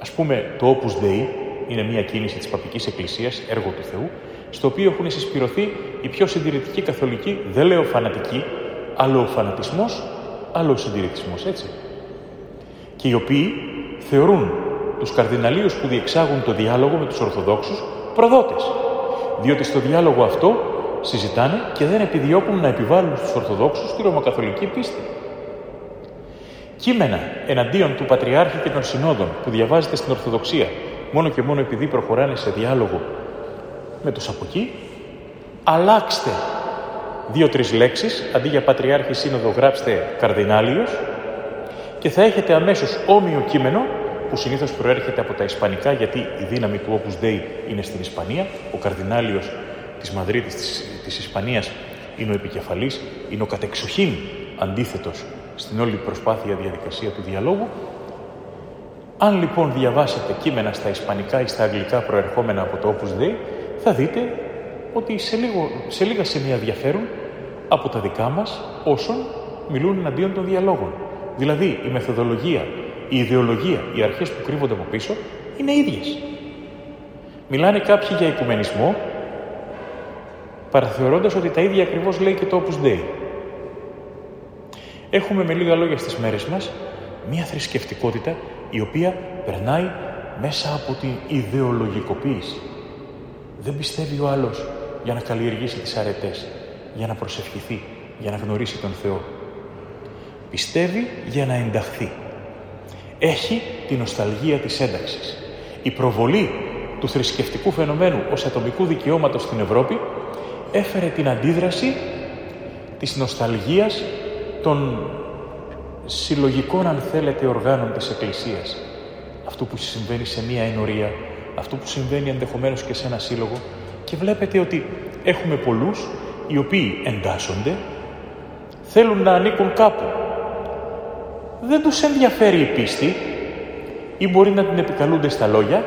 Ας πούμε το Opus Dei είναι μια κίνηση της Παπικής Εκκλησίας, έργο του Θεού, στο οποίο έχουν συσπηρωθεί οι πιο συντηρητικοί καθολικοί, δεν λέω φανατικοί, άλλο ο φανατισμός, άλλο ο συντηρητισμός, έτσι. Και οι οποίοι θεωρούν τους καρδιναλίους που διεξάγουν το διάλογο με τους Ορθοδόξους προδότες. Διότι στο διάλογο αυτό συζητάνε και δεν επιδιώκουν να επιβάλλουν στους Ορθοδόξους τη Ρωμακαθολική πίστη. Κείμενα εναντίον του Πατριάρχη και των Συνόδων που διαβάζετε στην Ορθοδοξία μόνο και μόνο επειδή προχωράνε σε διάλογο με τους από εκεί, αλλάξτε δύο-τρεις λέξεις, αντί για Πατριάρχη Σύνοδο γράψτε Καρδινάλιος και θα έχετε αμέσως όμοιο κείμενο που συνήθως προέρχεται από τα Ισπανικά γιατί η δύναμη του Opus Dei είναι στην Ισπανία, ο Καρδινάλιος της Μαδρίτης της, της Ισπανίας είναι ο επικεφαλής, είναι ο κατεξοχήν αντίθετος στην όλη προσπάθεια διαδικασία του διαλόγου. Αν λοιπόν διαβάσετε κείμενα στα Ισπανικά ή στα Αγγλικά προερχόμενα από το Opus Dei, θα δείτε ότι σε, λίγο, σε λίγα σημεία διαφέρουν από τα δικά μας όσων μιλούν εναντίον των διαλόγων. Δηλαδή η μεθοδολογία, η ιδεολογία, οι αρχές που κρύβονται από πίσω είναι ίδιες. Μιλάνε κάποιοι για οικουμενισμό, παραθεωρώντας ότι τα ίδια ακριβώς λέει και το Opus Dei. Έχουμε με λίγα λόγια στις μέρες μας μία θρησκευτικότητα η οποία περνάει μέσα από την ιδεολογικοποίηση. Δεν πιστεύει ο άλλος για να καλλιεργήσει τις αρετές, για να προσευχηθεί, για να γνωρίσει τον Θεό. Πιστεύει για να ενταχθεί. Έχει την νοσταλγία της ένταξης. Η προβολή του θρησκευτικού φαινομένου ως ατομικού δικαιώματος στην Ευρώπη έφερε την αντίδραση της νοσταλγίας των συλλογικών, αν θέλετε, οργάνων της Εκκλησίας. Αυτό που συμβαίνει σε μία ενορία, αυτό που συμβαίνει ενδεχομένως και σε ένα σύλλογο και βλέπετε ότι έχουμε πολλούς οι οποίοι εντάσσονται, θέλουν να ανήκουν κάπου. Δεν τους ενδιαφέρει η πίστη ή μπορεί να την επικαλούνται στα λόγια,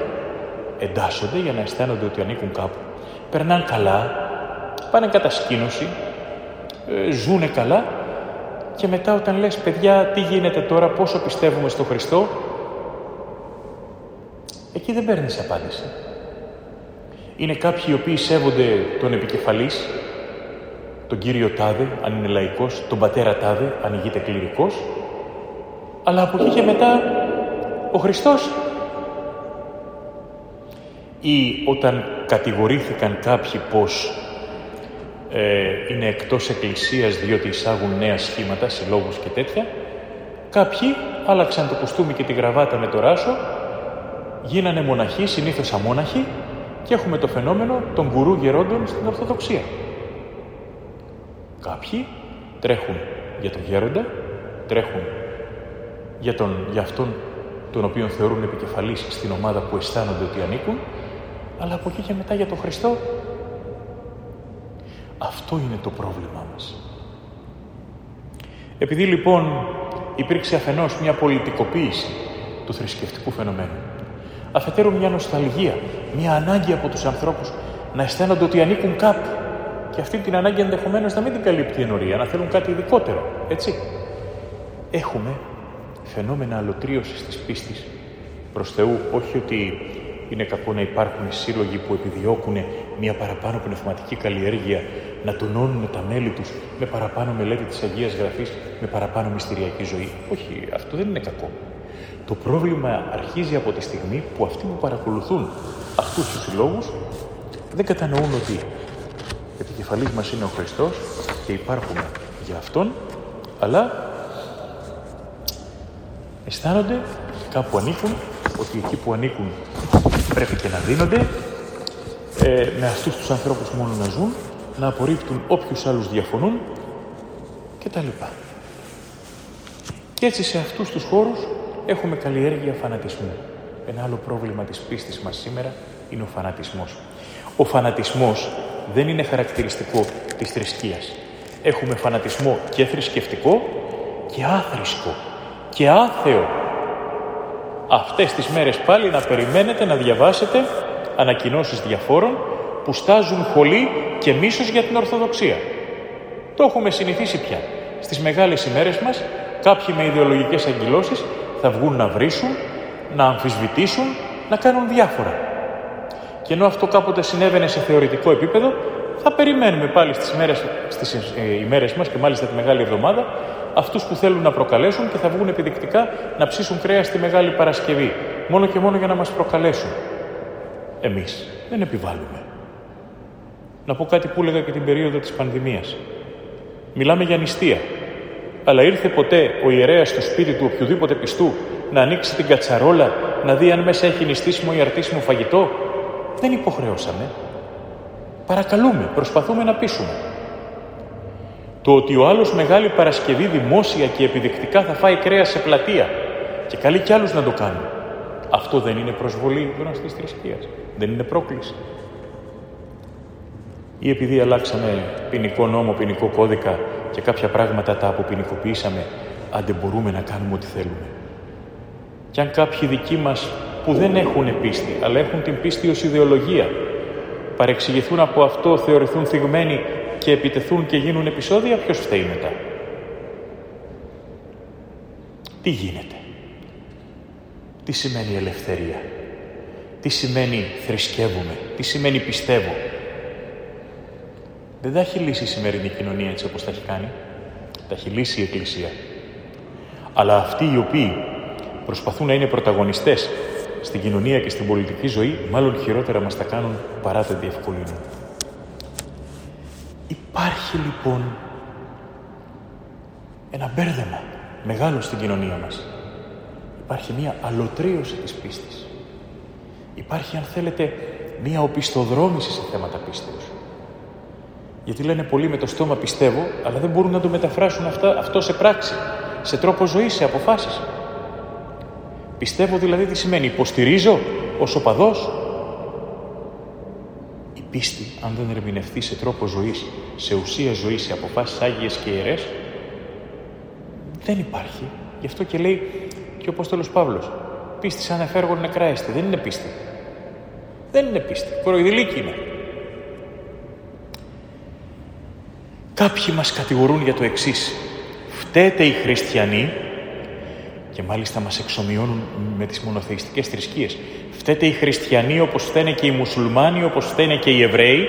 εντάσσονται για να αισθάνονται ότι ανήκουν κάπου. Περνάνε καλά, πάνε κατασκήνωση, ε, ζούνε καλά και μετά όταν λες παιδιά τι γίνεται τώρα, πόσο πιστεύουμε στο Χριστό, εκεί δεν παίρνεις απάντηση. Είναι κάποιοι οι οποίοι σέβονται τον επικεφαλής, τον Κύριο Τάδε, αν είναι λαϊκός, τον Πατέρα Τάδε, αν ηγείται κληρικός, αλλά από εκεί και μετά ο Χριστός. Ή όταν κατηγορήθηκαν κάποιοι πως ε, είναι εκτός εκκλησίας διότι εισάγουν νέα σχήματα, συλλόγους και τέτοια, κάποιοι άλλαξαν το κουστούμι και τη γραβάτα με το ράσο, γίνανε μοναχοί, συνήθως αμόναχοι και έχουμε το φαινόμενο των γκουρού γερόντων στην Ορθοδοξία. Κάποιοι τρέχουν για τον γέροντα, τρέχουν για, τον, για αυτόν τον οποίο θεωρούν επικεφαλής στην ομάδα που αισθάνονται ότι ανήκουν, αλλά από εκεί και μετά για τον Χριστό. Αυτό είναι το πρόβλημά μας. Επειδή λοιπόν υπήρξε αφενός μια πολιτικοποίηση του θρησκευτικού φαινομένου, αφετέρου μια νοσταλγία, μια ανάγκη από τους ανθρώπους να αισθάνονται ότι ανήκουν κάπου και αυτή την ανάγκη ενδεχομένως να μην την καλύπτει η ενορία, να θέλουν κάτι ειδικότερο, έτσι. Έχουμε φαινόμενα αλωτρίωσης της πίστης προς Θεού, όχι ότι είναι κακό να υπάρχουν σύλλογοι που επιδιώκουν μια παραπάνω πνευματική καλλιέργεια, να τονώνουν τα μέλη τους με παραπάνω μελέτη της Αγίας Γραφής, με παραπάνω μυστηριακή ζωή. Όχι, αυτό δεν είναι κακό. Το πρόβλημα αρχίζει από τη στιγμή που αυτοί που παρακολουθούν αυτούς τους συλλόγους δεν κατανοούν ότι επικεφαλής μας είναι ο Χριστός και υπάρχουμε για Αυτόν, αλλά αισθάνονται κάπου ανήκουν ότι εκεί που ανήκουν πρέπει και να δίνονται, ε, με αυτούς τους ανθρώπους μόνο να ζουν, να απορρίπτουν όποιους άλλους διαφωνούν κτλ. Και έτσι σε αυτούς τους χώρους έχουμε καλλιέργεια φανατισμού. Ένα άλλο πρόβλημα της πίστης μας σήμερα είναι ο φανατισμός. Ο φανατισμός δεν είναι χαρακτηριστικό της θρησκείας. Έχουμε φανατισμό και θρησκευτικό και άθρησκο και άθεο. Αυτές τις μέρες πάλι να περιμένετε να διαβάσετε ανακοινώσεις διαφόρων που στάζουν χολή και μίσος για την Ορθοδοξία. Το έχουμε συνηθίσει πια. Στις μεγάλες ημέρες μας κάποιοι με ιδεολογικές αγκυλώσεις θα βγουν να βρίσουν, να αμφισβητήσουν, να κάνουν διάφορα. Και ενώ αυτό κάποτε συνέβαινε σε θεωρητικό επίπεδο, θα περιμένουμε πάλι στις ημέρες, στις ε, ημέρες μας και μάλιστα τη Μεγάλη Εβδομάδα αυτούς που θέλουν να προκαλέσουν και θα βγουν επιδεικτικά να ψήσουν κρέας στη Μεγάλη Παρασκευή. Μόνο και μόνο για να μας προκαλέσουν. Εμείς δεν επιβάλλουμε. Να πω κάτι που έλεγα και την περίοδο της πανδημίας. Μιλάμε για νηστεία. Αλλά ήρθε ποτέ ο ιερέας στο σπίτι του οποιοδήποτε πιστού να ανοίξει την κατσαρόλα, να δει αν μέσα έχει νηστίσιμο ή αρτήσιμο φαγητό; Δεν υποχρεώσαμε. Παρακαλούμε, προσπαθούμε να πείσουμε. Το ότι ο άλλος Μεγάλη Παρασκευή δημόσια και επιδεικτικά θα φάει κρέας σε πλατεία και καλεί κι άλλους να το κάνουν. Αυτό δεν είναι προσβολή γνωστής θρησκείας. Δεν είναι πρόκληση. Ή επειδή αλλάξαμε ποινικό νόμο, ποινικό κώδικα και κάποια πράγματα τα αποποινικοποιήσαμε, άντε μπορούμε να κάνουμε ό,τι θέλουμε. Και αν κάποιοι δικοί μας που δεν έχουν πίστη, αλλά έχουν την πίστη ως ιδεολογία, παρεξηγηθούν από αυτό, θεωρηθούν θυγμένοι και επιτεθούν και γίνουν επεισόδια, ποιος φταίει μετά; Τι γίνεται; Τι σημαίνει ελευθερία; Τι σημαίνει θρησκεύουμε. Τι σημαίνει πιστεύω; Δεν τα έχει λύσει η σημερινή κοινωνία έτσι όπως τα έχει κάνει. Τα έχει λύσει η Εκκλησία. Αλλά αυτοί οι οποίοι προσπαθούν να είναι πρωταγωνιστές στην κοινωνία και στην πολιτική ζωή, μάλλον χειρότερα μας τα κάνουν παρά τα διευκολύνουν. Υπάρχει λοιπόν ένα μπέρδεμα μεγάλο στην κοινωνία μας. Υπάρχει μία αλωτρίωση της πίστης. Υπάρχει, αν θέλετε, μία οπισθοδρόμηση σε θέματα πίστεως. Γιατί λένε πολλοί με το στόμα πιστεύω, αλλά δεν μπορούν να το μεταφράσουν αυτά, αυτό σε πράξη, σε τρόπο ζωής, σε αποφάσεις. Πιστεύω δηλαδή τι σημαίνει, υποστηρίζω ως οπαδός. Η πίστη, αν δεν ερμηνευτεί σε τρόπο ζωής, σε ουσία ζωής, σε αποφάσεις άγιες και ιερές, δεν υπάρχει. Γι' αυτό και λέει και ο Απόστολος Παύλος, πίστη σαν εφέργων νεκρά Δεν είναι πίστη. Δεν είναι πίστη. Κοροϊδηλίκη είναι. Κάποιοι μας κατηγορούν για το εξής. Φταίτε οι χριστιανοί και μάλιστα μας εξομοιώνουν με τις μονοθεϊστικές θρησκείες. Φταίτε οι χριστιανοί όπως φταίνε και οι μουσουλμάνοι, όπως φταίνε και οι Εβραίοι,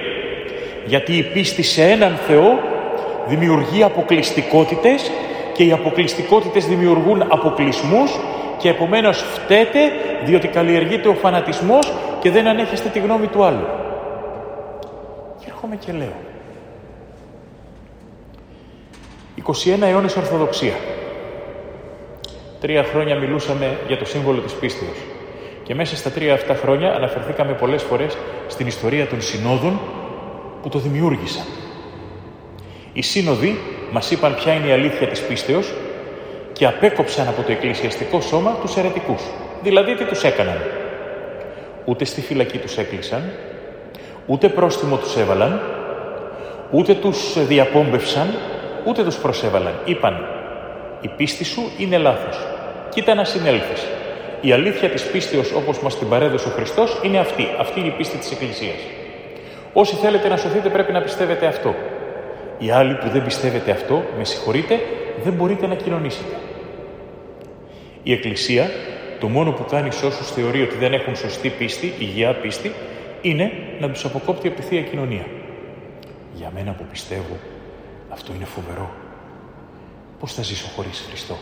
γιατί η πίστη σε έναν Θεό δημιουργεί αποκλειστικότητες και οι αποκλειστικότητες δημιουργούν αποκλεισμούς και επομένως φταίτε διότι καλλιεργείται ο φανατισμός και δεν ανέχεστε τη γνώμη του άλλου. Και έρχομαι και λέω. 21 αιώνες Ορθοδοξία. Τρία χρόνια μιλούσαμε για το σύμβολο της πίστεως. Και μέσα στα τρία αυτά χρόνια αναφερθήκαμε πολλές φορές στην ιστορία των συνόδων που το δημιούργησαν. Οι σύνοδοι μας είπαν ποια είναι η αλήθεια της πίστεως και απέκοψαν από το εκκλησιαστικό σώμα τους αιρετικούς. Δηλαδή τι τους έκαναν; Ούτε στη φυλακή τους έκλεισαν, ούτε πρόστιμο τους έβαλαν, ούτε τους διαπόμπευσαν, ούτε τους προσέβαλαν. Είπαν, η πίστη σου είναι λάθος. Κοίτα να συνέλθεις. Η αλήθεια της πίστεως όπως μας την παρέδωσε ο Χριστός είναι αυτή. Αυτή είναι η πίστη της Εκκλησίας. Όσοι θέλετε να σωθείτε πρέπει να πιστεύετε αυτό. Οι άλλοι που δεν πιστεύετε αυτό, με συγχωρείτε, δεν μπορείτε να κοινωνήσετε. Η Εκκλησία, το μόνο που κάνει σε όσους θεωρεί ότι δεν έχουν σωστή πίστη, υγεία πίστη, είναι να τους αποκόπτει από τη Θεία Κοινωνία. Για μένα που πιστεύω, αυτό είναι φοβερό. Πώς θα ζήσω χωρίς Χριστό;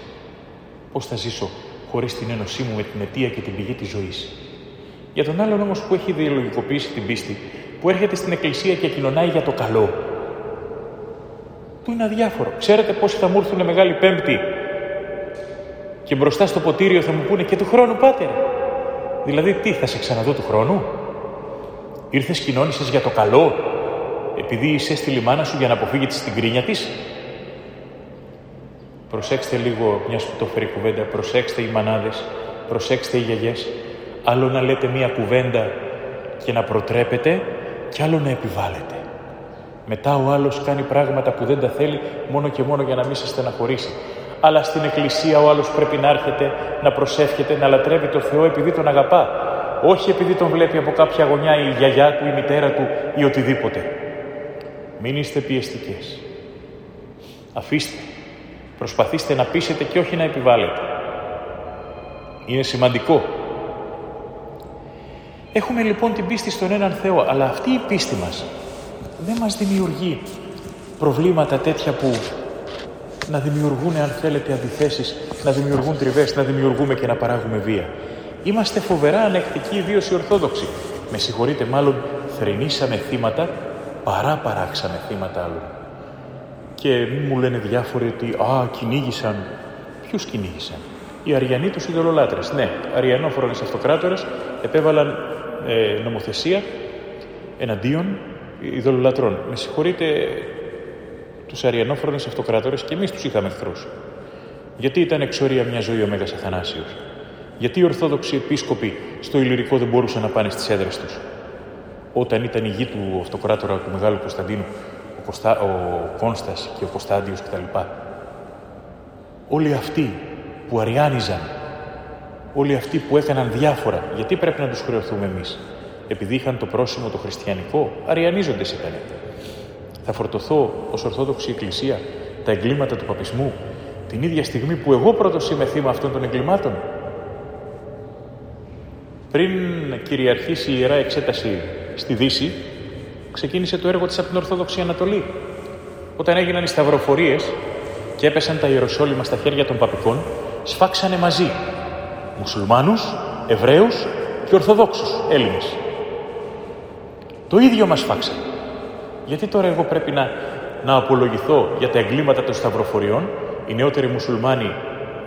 Πώς θα ζήσω χωρίς την ένωσή μου με την αιτία και την πηγή της ζωής; Για τον άλλον όμως που έχει ιδεολογικοποιήσει την πίστη, που έρχεται στην Εκκλησία και κοινωνάει για το καλό, του είναι αδιάφορο. Ξέρετε πόσοι θα μου έρθουν Μεγάλη Πέμπτη και μπροστά στο ποτήριο θα μου πούνε και του χρόνου πάτερ. Δηλαδή τι, θα σε ξαναδώ του χρόνου; Ήρθες κοινώνησες για το καλό, επειδή είσαι στη λιμάνα σου για να αποφύγετε στην κρίνια της. Προσέξτε λίγο μιας σπιτόφερη κουβέντα, προσέξτε οι μανάδες, προσέξτε οι γιαγιές. Άλλο να λέτε μια κουβέντα και να προτρέπετε και άλλο να επιβάλλετε. Μετά ο άλλος κάνει πράγματα που δεν τα θέλει μόνο και μόνο για να μην σε στεναχωρήσει. Αλλά στην εκκλησία ο άλλος πρέπει να έρχεται, να προσεύχεται, να λατρεύει το Θεό επειδή τον αγαπά. Όχι επειδή τον βλέπει από κάποια γωνιά η γιαγιά του, η μητέρα του ή οτιδήποτε. Μην είστε πιεστικές. Αφήστε. Προσπαθήστε να πείσετε και όχι να επιβάλλετε. Είναι σημαντικό. Έχουμε λοιπόν την πίστη στον έναν Θεό, αλλά αυτή η πίστη μας δεν μας δημιουργεί προβλήματα τέτοια που να δημιουργούν, αν θέλετε, αντιθέσεις, να δημιουργούν τριβές, να δημιουργούμε και να παράγουμε βία. Είμαστε φοβερά ανεκτικοί, ιδίως οι Ορθόδοξοι. Με συγχωρείτε, μάλλον θρυνήσαμε θύματα παρά παράξαμε θύματα άλλων. Και μου λένε διάφοροι ότι «Α, κυνήγησαν». Ποιους κυνήγησαν; Οι Αριανοί τους ειδωλολάτρες. Ναι, Αριανόφρονες αυτοκράτορες επέβαλαν ε, νομοθεσία εναντίον ειδωλολατρών. Με συγχωρείτε, τους Αριανόφρονε αυτοκράτορες και εμείς τους είχαμε εχθρούς. Γιατί ήταν εξορία μια ζωή ο Μέγας Αθανάσιος; Γιατί οι Ορθόδοξοι επίσκοποι στο Ηλυρικό δεν μπορούσαν να πάνε στις έδρες τους; Όταν ήταν η γη του αυτοκράτορα του Μεγάλου Κωνσταντίνου, ο, Κωνστα... ο Κόνστας και ο Κωνσταντιος κτλ. Όλοι αυτοί που αριάνιζαν, όλοι αυτοί που έκαναν διάφορα, γιατί πρέπει να τους χρεωθούμε εμείς επειδή είχαν το πρόσημο το χριστιανικό, αριανίζοντες ήταν. Θα φορτωθώ ως Ορθόδοξη Εκκλησία τα εγκλήματα του παπισμού την ίδια στιγμή που εγώ πρώτος είμαι θύμα αυτών των εγκλημάτων. Πριν κυριαρχήσει η Ιερά Εξέταση στη Δύση, ξεκίνησε το έργο της από την Ορθόδοξη Ανατολή. Όταν έγιναν οι σταυροφορίες και έπεσαν τα Ιεροσόλυμα στα χέρια των παπικών, σφάξανε μαζί μουσουλμάνους, Εβραίους και Ορθοδόξους Έλληνες. Το ίδιο μας φάξανε. Γιατί τώρα εγώ πρέπει να, να απολογηθώ για τα εγκλήματα των σταυροφοριών, οι νεότεροι μουσουλμάνοι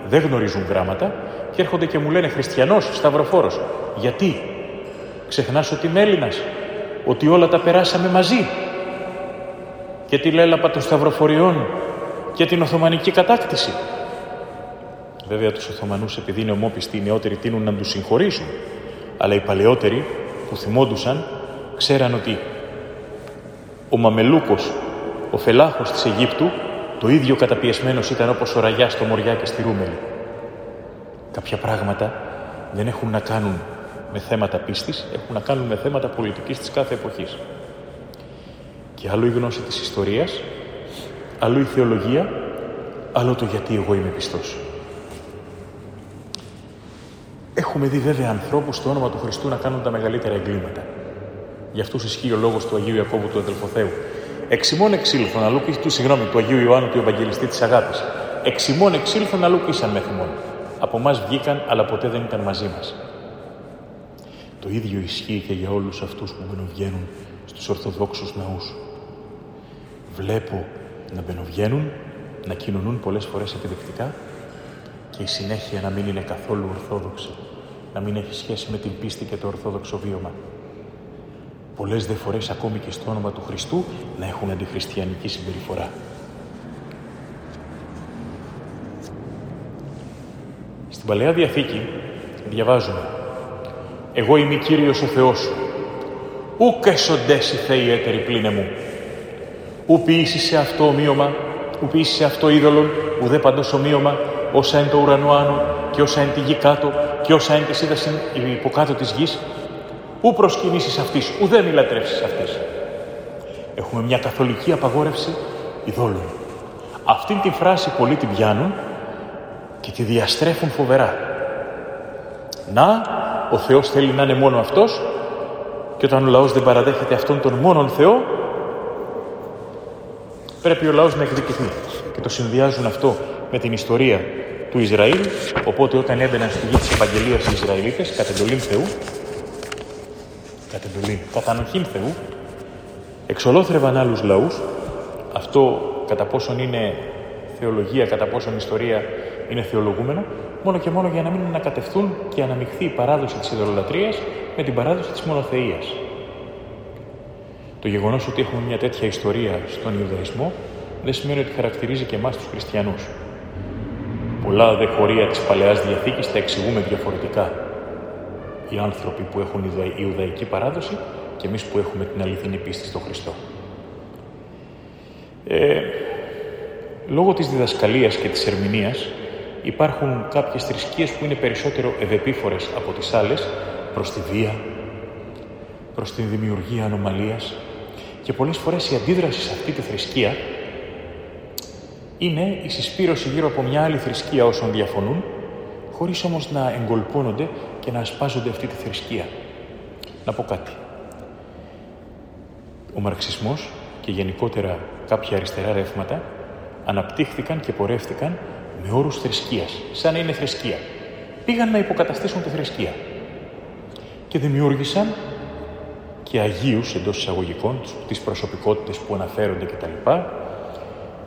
δεν γνωρίζουν γράμματα και έρχονται και μου λένε χριστιανός, σταυροφόρος. Γιατί; Ξεχνάς ότι είμαι Έλληνας, ότι όλα τα περάσαμε μαζί και τη λέλαπα των σταυροφοριών και την Οθωμανική κατάκτηση. Βέβαια τους Οθωμανούς επειδή είναι ομόπιστοι οι νεότεροι τείνουν να τους συγχωρήσουν αλλά οι παλαιότεροι που θυμόντουσαν ξέραν ότι ο Μαμελούκος, ο φελάχος της Αιγύπτου, το ίδιο καταπιεσμένος ήταν όπως ο Ραγιάς στο Μοριά και στη Ρούμελη. Κάποια πράγματα δεν έχουν να κάνουν με θέματα πίστης, έχουν να κάνουν με θέματα πολιτικής της κάθε εποχής. Και άλλο η γνώση της ιστορίας, άλλο η θεολογία, άλλο το γιατί εγώ είμαι πιστός. Έχουμε δει βέβαια ανθρώπους στο όνομα του Χριστού να κάνουν τα μεγαλύτερα εγκλήματα. Γι' αυτούς ισχύει ο λόγος του Αγίου Ιακώβου του Αδελφοθέου. Εξημών εξήλθον αλλού του, συγγνώμη, του Αγίου Ιωάννου του Ευαγγελιστή της Αγάπης. Εξημών εξήλθον αλλού πήσαν με θυμών. Από εμά βγήκαν, αλλά ποτέ δεν ήταν μαζί μας. Το ίδιο ισχύει και για όλους αυτούς που μπαινοβγαίνουν στους Ορθοδόξους ναούς. Βλέπω να μπαινοβγαίνουν, να κοινωνούν πολλές φορές επιδεικτικά και η συνέχεια να μην είναι καθόλου ορθόδοξη, να μην έχει σχέση με την πίστη και το ορθόδοξο βίωμα. Πολλές δε φορές ακόμη και στο όνομα του Χριστού να έχουν αντιχριστιανική συμπεριφορά. Στην Παλαιά Διαθήκη διαβάζουμε «Εγώ είμαι Κύριος ο Θεός σου, ούκ εσοντές οι Θεοί έτεροι πλήνε μου, ου ποιήσεις σε αυτό ομοίωμα, ου ποιήσεις σε αυτό είδωλον, ουδέ παντός ομοίωμα, όσα είναι το ουρανό άνω και όσα είναι τη γη κάτω και όσα είναι της σύνταση υποκάτω της γης, ου προσκυνήσεις αυτής, ουδέ μη λατρεύσεις αυτής. Έχουμε μια καθολική απαγόρευση ειδόλων. Αυτήν τη φράση πολλοί την πιάνουν και τη διαστρέφουν φοβερά. Να, ο Θεός θέλει να είναι μόνο Αυτός και όταν ο λαός δεν παραδέχεται αυτόν τον μόνον Θεό, πρέπει ο λαός να εκδικηθεί. Και το συνδυάζουν αυτό με την ιστορία του Ισραήλ, οπότε όταν έμπαιναν στη γη της Επαγγελίας οι Ισραηλίτες, κατ' εντολήν Θεού, κατ' εντολήν, κατά Θεού, εξολόθρευαν άλλους λαούς, αυτό κατά πόσον είναι θεολογία, κατά πόσον ιστορία είναι θεολογούμενο, μόνο και μόνο για να μην ανακατευθούν και αναμειχθεί η παράδοση της ειδωλολατρίας με την παράδοση της μονοθεΐας. Το γεγονός ότι έχουμε μια τέτοια ιστορία στον Ιουδαϊσμό δεν σημαίνει ότι χαρακτηρίζει και εμάς τους χριστιανούς. Πολλά δε χωρία της Παλαιάς Διαθήκης τα εξηγούμε διαφορετικά. Οι άνθρωποι που έχουν Ιουδαϊκή παράδοση και εμείς που έχουμε την αληθινή πίστη στον Χριστό. Ε, λόγω της διδασκαλίας και της ερμηνείας υπάρχουν κάποιες θρησκείες που είναι περισσότερο ευεπίφορες από τις άλλες προς τη βία, προς την δημιουργία ανομαλίας και πολλές φορές η αντίδραση σε αυτή τη θρησκεία είναι η συσπήρωση γύρω από μια άλλη θρησκεία όσων διαφωνούν, χωρίς όμως να εγκολπώνονται και να ασπάζονται αυτή τη θρησκεία. Να πω κάτι. Ο μαρξισμός και γενικότερα κάποια αριστερά ρεύματα αναπτύχθηκαν και πορεύτηκαν με όρους θρησκείας, σαν να είναι θρησκεία. Πήγαν να υποκαταστήσουν τη θρησκεία και δημιούργησαν και Αγίους εντός εισαγωγικών, τις προσωπικότητες που αναφέρονται κτλ.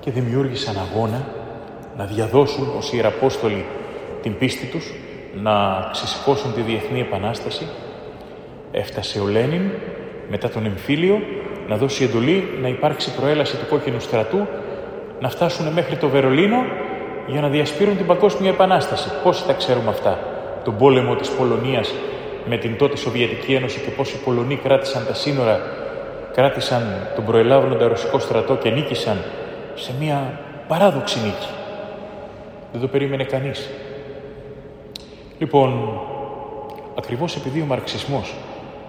Και δημιούργησαν αγώνα να διαδώσουν ως Ιεραπόστολοι την πίστη τους, να ξεσηκώσουν τη Διεθνή Επανάσταση. Έφτασε ο Λένιν μετά τον εμφύλιο να δώσει εντολή να υπάρξει προέλαση του κόκκινου στρατού, να φτάσουν μέχρι το Βερολίνο για να διασπείρουν την Παγκόσμια Επανάσταση. Πώς τα ξέρουμε αυτά; Τον πόλεμο της Πολωνίας με την τότε Σοβιετική Ένωση και πώς οι Πολωνοί κράτησαν τα σύνορα, κράτησαν τον προελάβοντα ρωσικό στρατό και νίκησαν σε μια παράδοξη νίκη. Δεν το περίμενε κανείς. Λοιπόν, ακριβώς επειδή ο μαρξισμός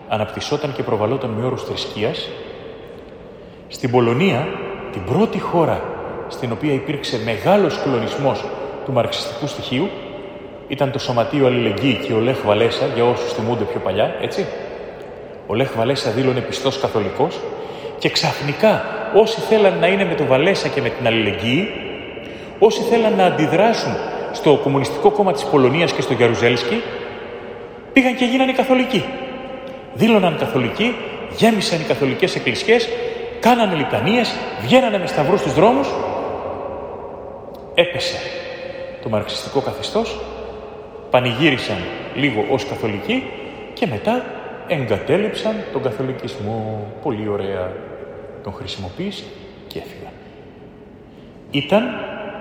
αναπτυσσόταν και προβαλόταν με όρους θρησκείας, στην Πολωνία, την πρώτη χώρα στην οποία υπήρξε μεγάλος κλονισμός του μαρξιστικού στοιχείου, ήταν το Σωματείο Αλληλεγγύη και ο Λέχ Βαλέσα, για όσους θυμούνται πιο παλιά, έτσι. Ο Λέχ Βαλέσα δήλωνε πιστός καθολικός και ξαφνικά όσοι θέλαν να είναι με το Βαλέσα και με την αλληλεγγύη, όσοι θέλαν να αντιδράσουν στο Κομμουνιστικό Κόμμα της Πολωνίας και στο Γιαρουζέλσκι, πήγαν και γίνανε καθολικοί. Δήλωναν καθολικοί, γέμισαν οι καθολικές εκκλησιές, κάνανε λιτανίες, βγαίνανε με σταυρούς στους δρόμους. Έπεσε το μαρξιστικό καθεστώς πανηγύρισαν λίγο ως καθολικοί και μετά εγκατέλειψαν τον καθολικισμό. Πολύ ωραία τον χρησιμοποίησαν και έφυγαν. Ήταν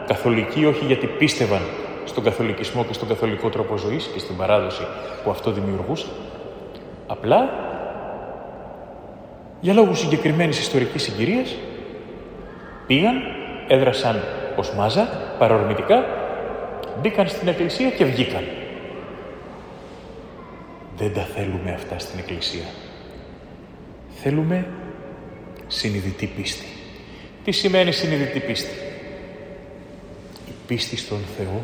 καθολικοί όχι γιατί πίστευαν στον καθολικισμό και στον καθολικό τρόπο ζωής και στην παράδοση που αυτό δημιουργούσε, απλά για λόγους συγκεκριμένης ιστορικής συγκυρίας πήγαν, έδρασαν ως μάζα, παρορμητικά, μπήκαν στην εκκλησία και βγήκαν. Δεν τα θέλουμε αυτά στην Εκκλησία. Θέλουμε συνειδητή πίστη. Τι σημαίνει συνειδητή πίστη; Η πίστη στον Θεό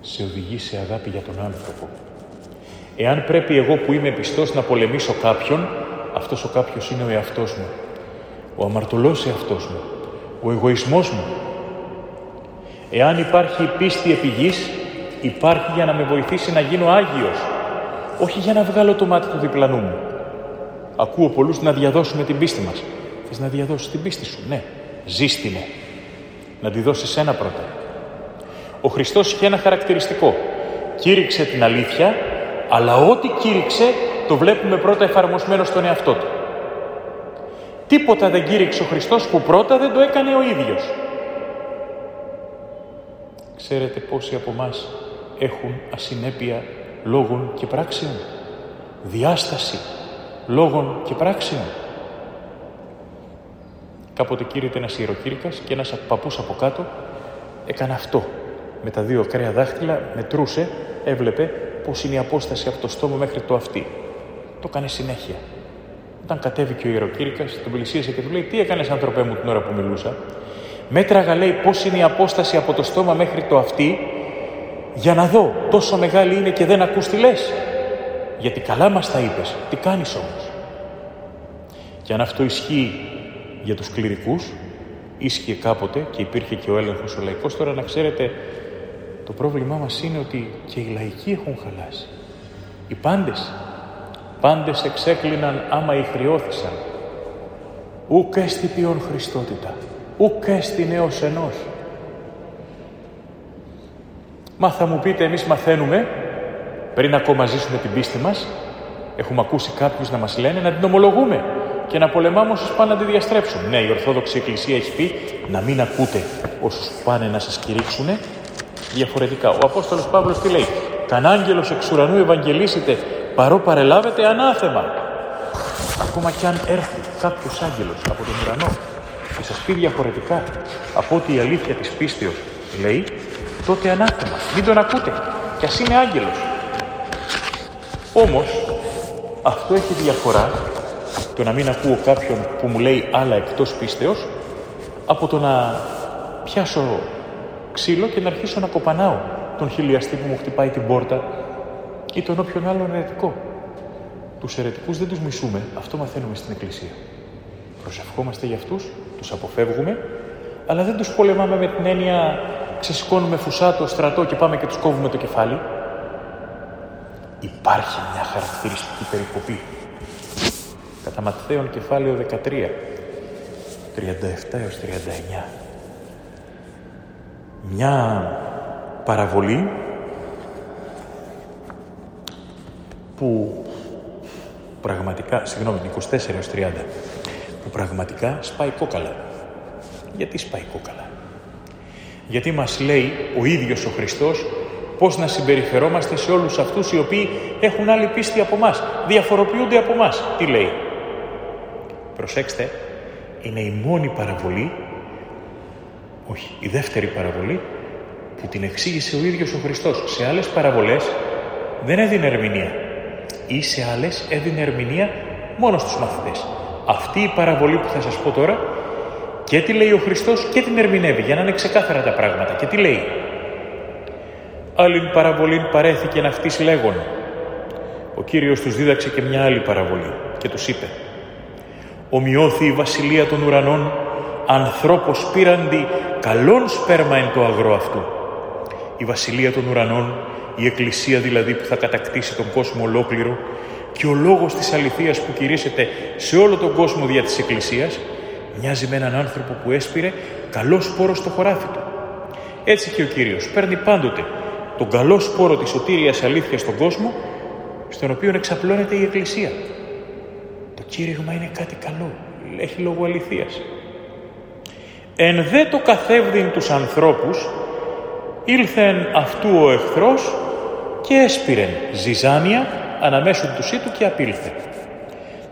σε οδηγεί σε αγάπη για τον άνθρωπο. Εάν πρέπει εγώ που είμαι πιστός να πολεμήσω κάποιον, αυτός ο κάποιος είναι ο εαυτός μου. Ο αμαρτωλός εαυτός μου. Ο εγωισμός μου. Εάν υπάρχει πίστη επί γης, υπάρχει για να με βοηθήσει να γίνω Άγιος όχι για να βγάλω το μάτι του διπλανού μου. Ακούω πολλούς να διαδώσουμε την πίστη μας. Θες να διαδώσεις την πίστη σου, ναι. Ζήστηνε. Να τη δώσεις ένα πρώτα. Ο Χριστός είχε ένα χαρακτηριστικό. Κήρυξε την αλήθεια, αλλά ό,τι κήρυξε το βλέπουμε πρώτα εφαρμοσμένο στον εαυτό του. Τίποτα δεν κήρυξε ο Χριστός που πρώτα δεν το έκανε ο ίδιος. Ξέρετε πόσοι από εμάς έχουν ασυνέπεια λόγων και πράξεων; Διάσταση λόγων και πράξεων. Κάποτε κήρυτε ένας ιεροκήρυκας και ένας παππούς από κάτω έκανε αυτό. Με τα δύο ακραία δάχτυλα μετρούσε, έβλεπε πώς είναι η απόσταση από το στόμα μέχρι το αυτί. Το έκανε συνέχεια. Όταν κατέβηκε ο ιεροκήρυκας, τον πλησίασε και του λέει «Τι έκανες άνθρωπέ μου την ώρα που μιλούσα» Μέτραγα λέει πώς είναι η απόσταση από το στόμα μέχρι το αυτί για να δω τόσο μεγάλη είναι και δεν ακούς τι λες. Γιατί καλά μας τα είπες. Τι κάνεις όμως; Και αν αυτό ισχύει για τους κληρικούς, ίσχυε κάποτε και υπήρχε και ο έλεγχος ο λαϊκός, τώρα να ξέρετε το πρόβλημά μας είναι ότι και οι λαϊκοί έχουν χαλάσει. Οι πάντες, πάντες εξέκλειναν άμα ηχριώθησαν. Ουκ έστι ποιον Χριστότητα, ουκ έστι νέος ενός. Μα θα μου πείτε, εμείς μαθαίνουμε, πριν ακόμα ζήσουμε την πίστη μας, έχουμε ακούσει κάποιους να μας λένε να την ομολογούμε και να πολεμάμε όσους πάνε να τη διαστρέψουν. Ναι, η Ορθόδοξη Εκκλησία έχει πει να μην ακούτε όσους πάνε να σας κηρύξουν διαφορετικά. Ο Απόστολος Παύλος τι λέει, «Καν άγγελος εξ ουρανού ευαγγελίσετε, παρό παρελάβετε ανάθεμα». Ακόμα κι αν έρθει κάποιος άγγελος από τον ουρανό και σας πει διαφορετικά από ότι η αλήθεια της πίστεως λέει, τότε ανάθεμα. Μην τον ακούτε. Κι ας είναι άγγελος. Όμως, αυτό έχει διαφορά το να μην ακούω κάποιον που μου λέει άλλα εκτός πίστεως από το να πιάσω ξύλο και να αρχίσω να κοπανάω τον χιλιαστή που μου χτυπάει την πόρτα ή τον όποιον άλλον ερετικό. Τους ερετικούς δεν τους μισούμε, αυτό μαθαίνουμε στην Εκκλησία. Προσευχόμαστε για αυτούς, τους αποφεύγουμε, αλλά δεν τους πολεμάμε με την έννοια ξεσηκώνουμε φουσάτο, στρατό και πάμε και τους κόβουμε το κεφάλι. Υπάρχει μια χαρακτηριστική περικοπή. Κατά Ματθαίον κεφάλαιο 13, 37 έως 39. Μια παραβολή που πραγματικά, συγγνώμη, 24 έως 30, που πραγματικά σπάει κόκαλα. Γιατί σπάει κόκαλα; Γιατί μας λέει ο ίδιος ο Χριστός πώς να συμπεριφερόμαστε σε όλους αυτούς οι οποίοι έχουν άλλη πίστη από μας, διαφοροποιούνται από μας. Τι λέει; Προσέξτε, είναι η μόνη παραβολή, όχι, η δεύτερη παραβολή, που την εξήγησε ο ίδιος ο Χριστός. Σε άλλες παραβολές δεν έδινε ερμηνεία ή σε άλλες έδινε ερμηνεία μόνο στους μαθητές. Αυτή η παραβολή που θα σας πω τώρα και τι λέει ο Χριστός και την ερμηνεύει για να είναι ξεκάθαρα τα πράγματα. Και τι λέει; Άλλην παραβολήν παρέθηκε να αυτής λέγον. Ο Κύριος τους δίδαξε και μια άλλη παραβολή και τους είπε «Ομοιώθη η βασιλεία των ουρανών ανθρώπος πήραντι καλόν σπέρμα εν το αγρό αυτού». Η βασιλεία των ουρανών, η εκκλησία δηλαδή που θα κατακτήσει τον κόσμο ολόκληρο και ο λόγος της αληθείας που κηρύσσεται σε όλο τον κόσμο δια της εκκλησίας Μοιάζει με έναν άνθρωπο που έσπηρε καλός σπόρος στο χωράφι του. Έτσι και ο Κύριος παίρνει πάντοτε τον καλό σπόρο της σωτήριας αλήθειας στον κόσμο, στον οποίο εξαπλώνεται η Εκκλησία. Το κήρυγμα είναι κάτι καλό, έχει λόγο αληθείας. Εν δε το καθεύδιν τους ανθρώπους, ήλθεν αυτού ο εχθρός και έσπηρεν ζυζάνια αναμέσου του σύτου και απήλθε.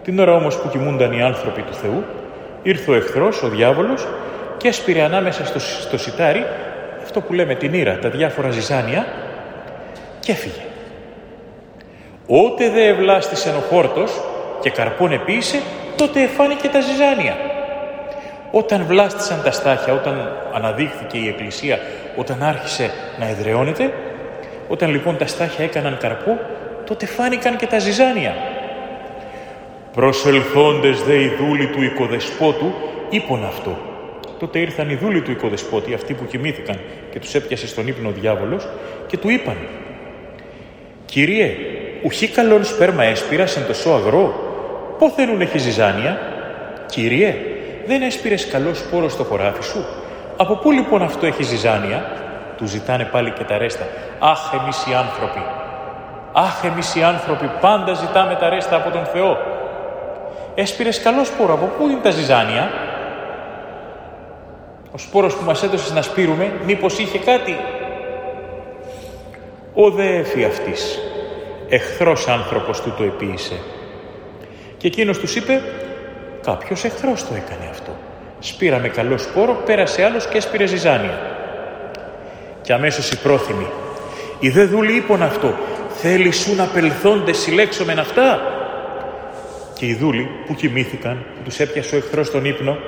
Την ώρα όμως που κοιμούνταν οι άνθρωποι του Θεού, ήρθε ο εχθρός, ο διάβολος και έσπηρε ανάμεσα στο, στο σιτάρι αυτό που λέμε την ήρα, τα διάφορα ζυζάνια και έφυγε. Ότε δε ευλάστησε ο χόρτος και καρπόν επίησε, τότε εφάνηκε τα ζυζάνια. Όταν βλάστησαν τα στάχια, όταν αναδείχθηκε η Εκκλησία, όταν άρχισε να εδραιώνεται, όταν λοιπόν τα στάχια έκαναν καρπό, τότε φάνηκαν και τα ζυζάνια. Προσελθόντες δε οι δούλοι του οικοδεσπότου, είπον αυτό. Τότε ήρθαν οι δούλοι του οικοδεσπότη, αυτοί που κοιμήθηκαν και τους έπιασε στον ύπνο ο διάβολος και του είπαν «Κύριε, ουχή καλόν σπέρμα έσπηρας εν τόσο αγρό, πόθενουν έχει ζυζάνια» «Κύριε, δεν έσπηρες καλό σπόρο στο χωράφι σου, από πού λοιπόν αυτό έχει ζυζάνια» Του ζητάνε πάλι και τα ρέστα «Αχ, εμείς οι άνθρωποι, αχ, εμείς οι άνθρωποι πάντα ζητάμε τα ρέστα από τον Θεό, έσπηρες καλό σπόρο. Από πού είναι τα ζυζάνια; Ο σπόρος που μας έδωσε να σπείρουμε, μήπως είχε κάτι; Ο δε έφη αυτής, εχθρός άνθρωπος του το επίησε. Και εκείνος τους είπε, κάποιος εχθρός το έκανε αυτό. Σπήραμε καλός σπόρο, πέρασε άλλος και έσπηρε ζυζάνια. Και αμέσως οι πρόθυμοι, οι δε δούλοι είπαν αυτό, θέλει σου να πελθόνται συλλέξομεν αυτά, και οι δούλοι που κοιμήθηκαν, που τους έπιασε ο εχθρός τον ύπνο,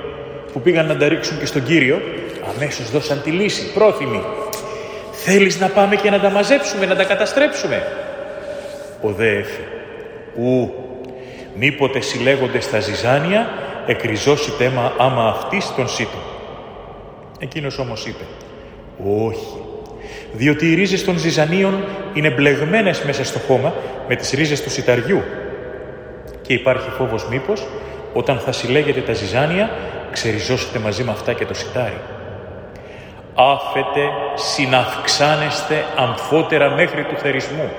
που πήγαν να τα ρίξουν και στον Κύριο, αμέσως δώσαν τη λύση, πρόθυμοι. Θέλεις να πάμε και να τα μαζέψουμε, να τα καταστρέψουμε; Ο δε ου, μήποτε συλλέγονται στα ζυζάνια, εκριζώσει τέμα άμα αυτής τον σύτο. Εκείνος όμως είπε, όχι, διότι οι ρίζες των ζυζανίων είναι μπλεγμένες μέσα στο χώμα με τις ρίζες του σιταριού και υπάρχει φόβος μήπως όταν θα συλλέγετε τα ζυζάνια ξεριζώσετε μαζί με αυτά και το σιτάρι. άφετε συναυξάνεστε αμφότερα μέχρι του θερισμού.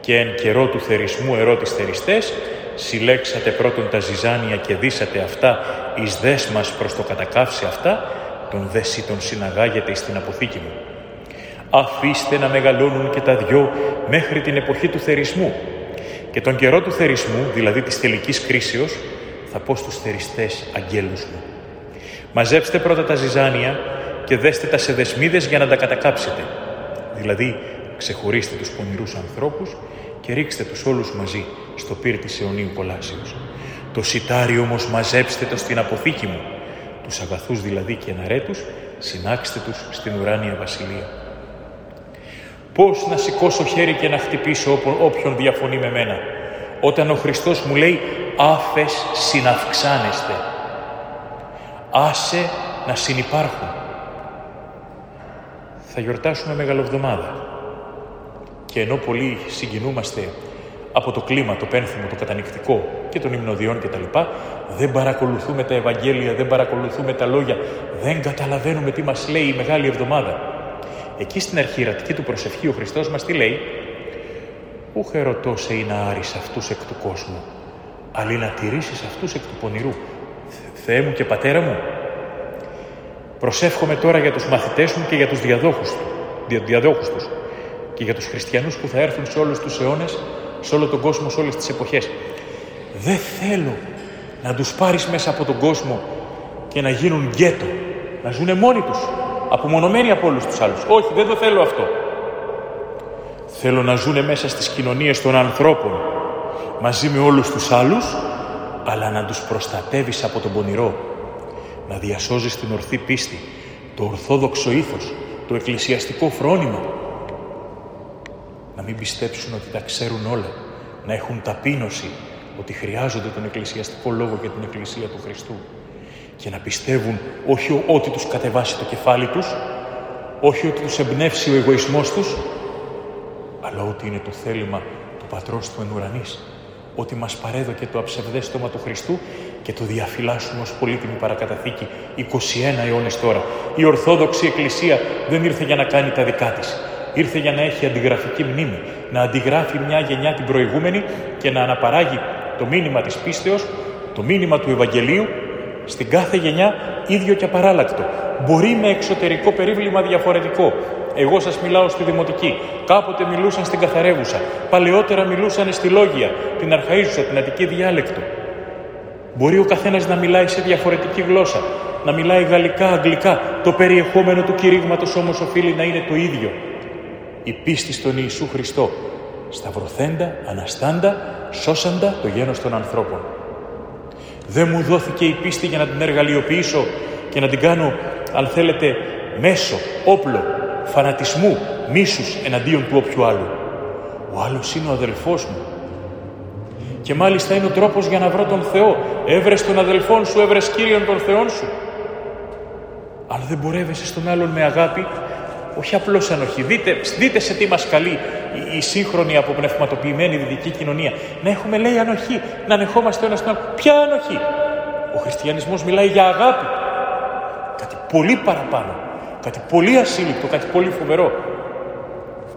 Και εν καιρό του θερισμού ερώτης θεριστές, συλλέξατε πρώτον τα ζυζάνια και δίσατε αυτά εις δέσμας προς το κατακάψει αυτά, τον δέσι τον συναγάγετε στην αποθήκη μου. Αφήστε να μεγαλώνουν και τα δυο μέχρι την εποχή του θερισμού. Και τον καιρό του θερισμού, δηλαδή της τελικής κρίσεως, θα πω στους θεριστές αγγέλους μου. Μαζέψτε πρώτα τα ζυζάνια και δέστε τα σε δεσμίδες για να τα κατακάψετε. Δηλαδή, ξεχωρίστε τους πονηρούς ανθρώπους και ρίξτε τους όλους μαζί στο πύρ της αιωνίου κολάσεως. Το σιτάρι όμως μαζέψτε το στην αποθήκη μου. Τους αγαθούς δηλαδή και εναρέτους, συνάξτε τους στην ουράνια βασιλεία. Πώς να σηκώσω χέρι και να χτυπήσω όποιον διαφωνεί με μένα, όταν ο Χριστός μου λέει «άφες συναυξάνεστε». Άσε να συνυπάρχουν. Θα γιορτάσουμε Μεγαλοβδομάδα και ενώ πολλοί συγκινούμαστε από το κλίμα, το πένθυμο, το κατανικτικό και των υμνοδιών κτλ. Δεν παρακολουθούμε τα Ευαγγέλια, δεν παρακολουθούμε τα λόγια, δεν καταλαβαίνουμε τι μας λέει η Μεγάλη Εβδομάδα. Εκεί στην αρχιερατική του προσευχή ο Χριστός μας τι λέει; «Ου χερωτώσε ή να άρεις αυτούς εκ του κόσμου, αλλά να τηρήσεις αυτούς εκ του πονηρού. Θεέ μου και Πατέρα μου, προσεύχομαι τώρα για τους μαθητές μου και για τους διαδόχους, του, διαδόχους τους και για τους χριστιανούς που θα έρθουν σε όλους τους αιώνες σε όλο τον κόσμο, σε όλες τις εποχές. Δεν θέλω να τους πάρεις μέσα από τον κόσμο και να γίνουν γκέτο, να ζουν μόνοι τους, απομονωμένοι από όλους τους άλλους. Όχι, δεν το θέλω αυτό. Θέλω να ζουν μέσα στις κοινωνίες των ανθρώπων, μαζί με όλους τους άλλους, αλλά να τους προστατεύεις από τον πονηρό, να διασώζεις την ορθή πίστη, το ορθόδοξο ήθος, το εκκλησιαστικό φρόνημα, να μην πιστέψουν ότι τα ξέρουν όλα, να έχουν ταπείνωση ότι χρειάζονται τον εκκλησιαστικό λόγο και την Εκκλησία του Χριστού και να πιστεύουν όχι ότι τους κατεβάσει το κεφάλι τους, όχι ότι τους εμπνεύσει ο εγωισμός τους, αλλά ότι είναι το θέλημα του Πατρός του εν ουρανής, ότι μας παρέδωκε το αψευδέστομα του Χριστού και το διαφυλάσσουμε ως πολύτιμη παρακαταθήκη 21 αιώνες τώρα. Η Ορθόδοξη Εκκλησία δεν ήρθε για να κάνει τα δικά της. Ήρθε για να έχει αντιγραφική μνήμη, να αντιγράφει μια γενιά την προηγούμενη και να αναπαράγει το μήνυμα της πίστεως, το μήνυμα του Ευαγγελίου, στην κάθε γενιά ίδιο και απαράλλακτο. Μπορεί με εξωτερικό περίβλημα διαφορετικό. Εγώ σας μιλάω στη Δημοτική. Κάποτε μιλούσαν στην Καθαρέβουσα. Παλαιότερα μιλούσαν στη Λόγια, την Αρχαΐζουσα, την Αττική διάλεκτο. Μπορεί ο καθένας να μιλάει σε διαφορετική γλώσσα, να μιλάει γαλλικά, αγγλικά. Το περιεχόμενο του κηρύγματος όμως οφείλει να είναι το ίδιο η πίστη στον Ιησού Χριστό, σταυρωθέντα, αναστάντα, σώσαντα το γένος των ανθρώπων. Δεν μου δόθηκε η πίστη για να την εργαλειοποιήσω και να την κάνω, αν θέλετε, μέσο, όπλο, φανατισμού, μίσους εναντίον του όποιου άλλου. Ο άλλος είναι ο αδελφός μου. Και μάλιστα είναι ο τρόπος για να βρω τον Θεό. Έβρες τον αδελφόν σου, έβρες Κύριον τον Θεόν σου. Αν δεν μπορεύεσαι στον άλλον με αγάπη, όχι απλώς ανοχή. Δείτε, δείτε σε τι μας καλεί η, η σύγχρονη αποπνευματοποιημένη δυτική κοινωνία. Να έχουμε, λέει, ανοχή, να ανεχόμαστε ένα τον άλλο. Ποια ανοχή; Ο χριστιανισμός μιλάει για αγάπη. Κάτι πολύ παραπάνω. Κάτι πολύ ασύλληπτο, κάτι πολύ φοβερό.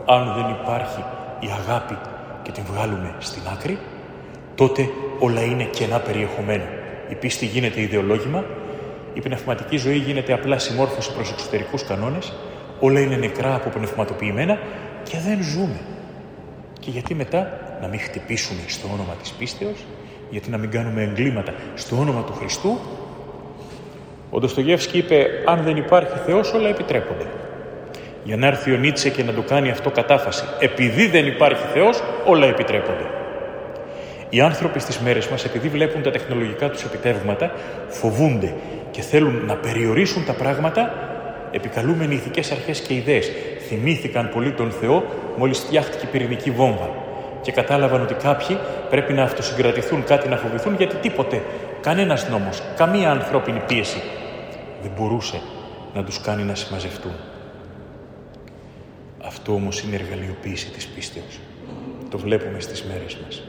Αν δεν υπάρχει η αγάπη και την βγάλουμε στην άκρη, τότε όλα είναι κενά περιεχομένο. Η πίστη γίνεται ιδεολόγημα, η πνευματική ζωή γίνεται απλά συμμόρφωση προς εξωτερικούς κανόνες όλα είναι νεκρά από πνευματοποιημένα και δεν ζούμε. Και γιατί μετά να μην χτυπήσουμε στο όνομα της πίστεως, γιατί να μην κάνουμε εγκλήματα στο όνομα του Χριστού; Ο Ντοστογεύσκη είπε, αν δεν υπάρχει Θεός όλα επιτρέπονται. Για να έρθει ο Νίτσε και να το κάνει αυτό κατάφαση. Επειδή δεν υπάρχει Θεός, όλα επιτρέπονται. Οι άνθρωποι στις μέρες μας, επειδή βλέπουν τα τεχνολογικά τους επιτεύγματα, φοβούνται και θέλουν να περιορίσουν τα πράγματα επικαλούμενοι ηθικές αρχές και ιδέες, θυμήθηκαν πολύ τον Θεό μόλις φτιάχτηκε η πυρηνική βόμβα και κατάλαβαν ότι κάποιοι πρέπει να αυτοσυγκρατηθούν, κάτι να φοβηθούν, γιατί τίποτε, κανένας νόμος, καμία ανθρώπινη πίεση δεν μπορούσε να τους κάνει να συμμαζευτούν. Αυτό όμως είναι εργαλειοποίηση της πίστεως. Το βλέπουμε στις μέρες μας.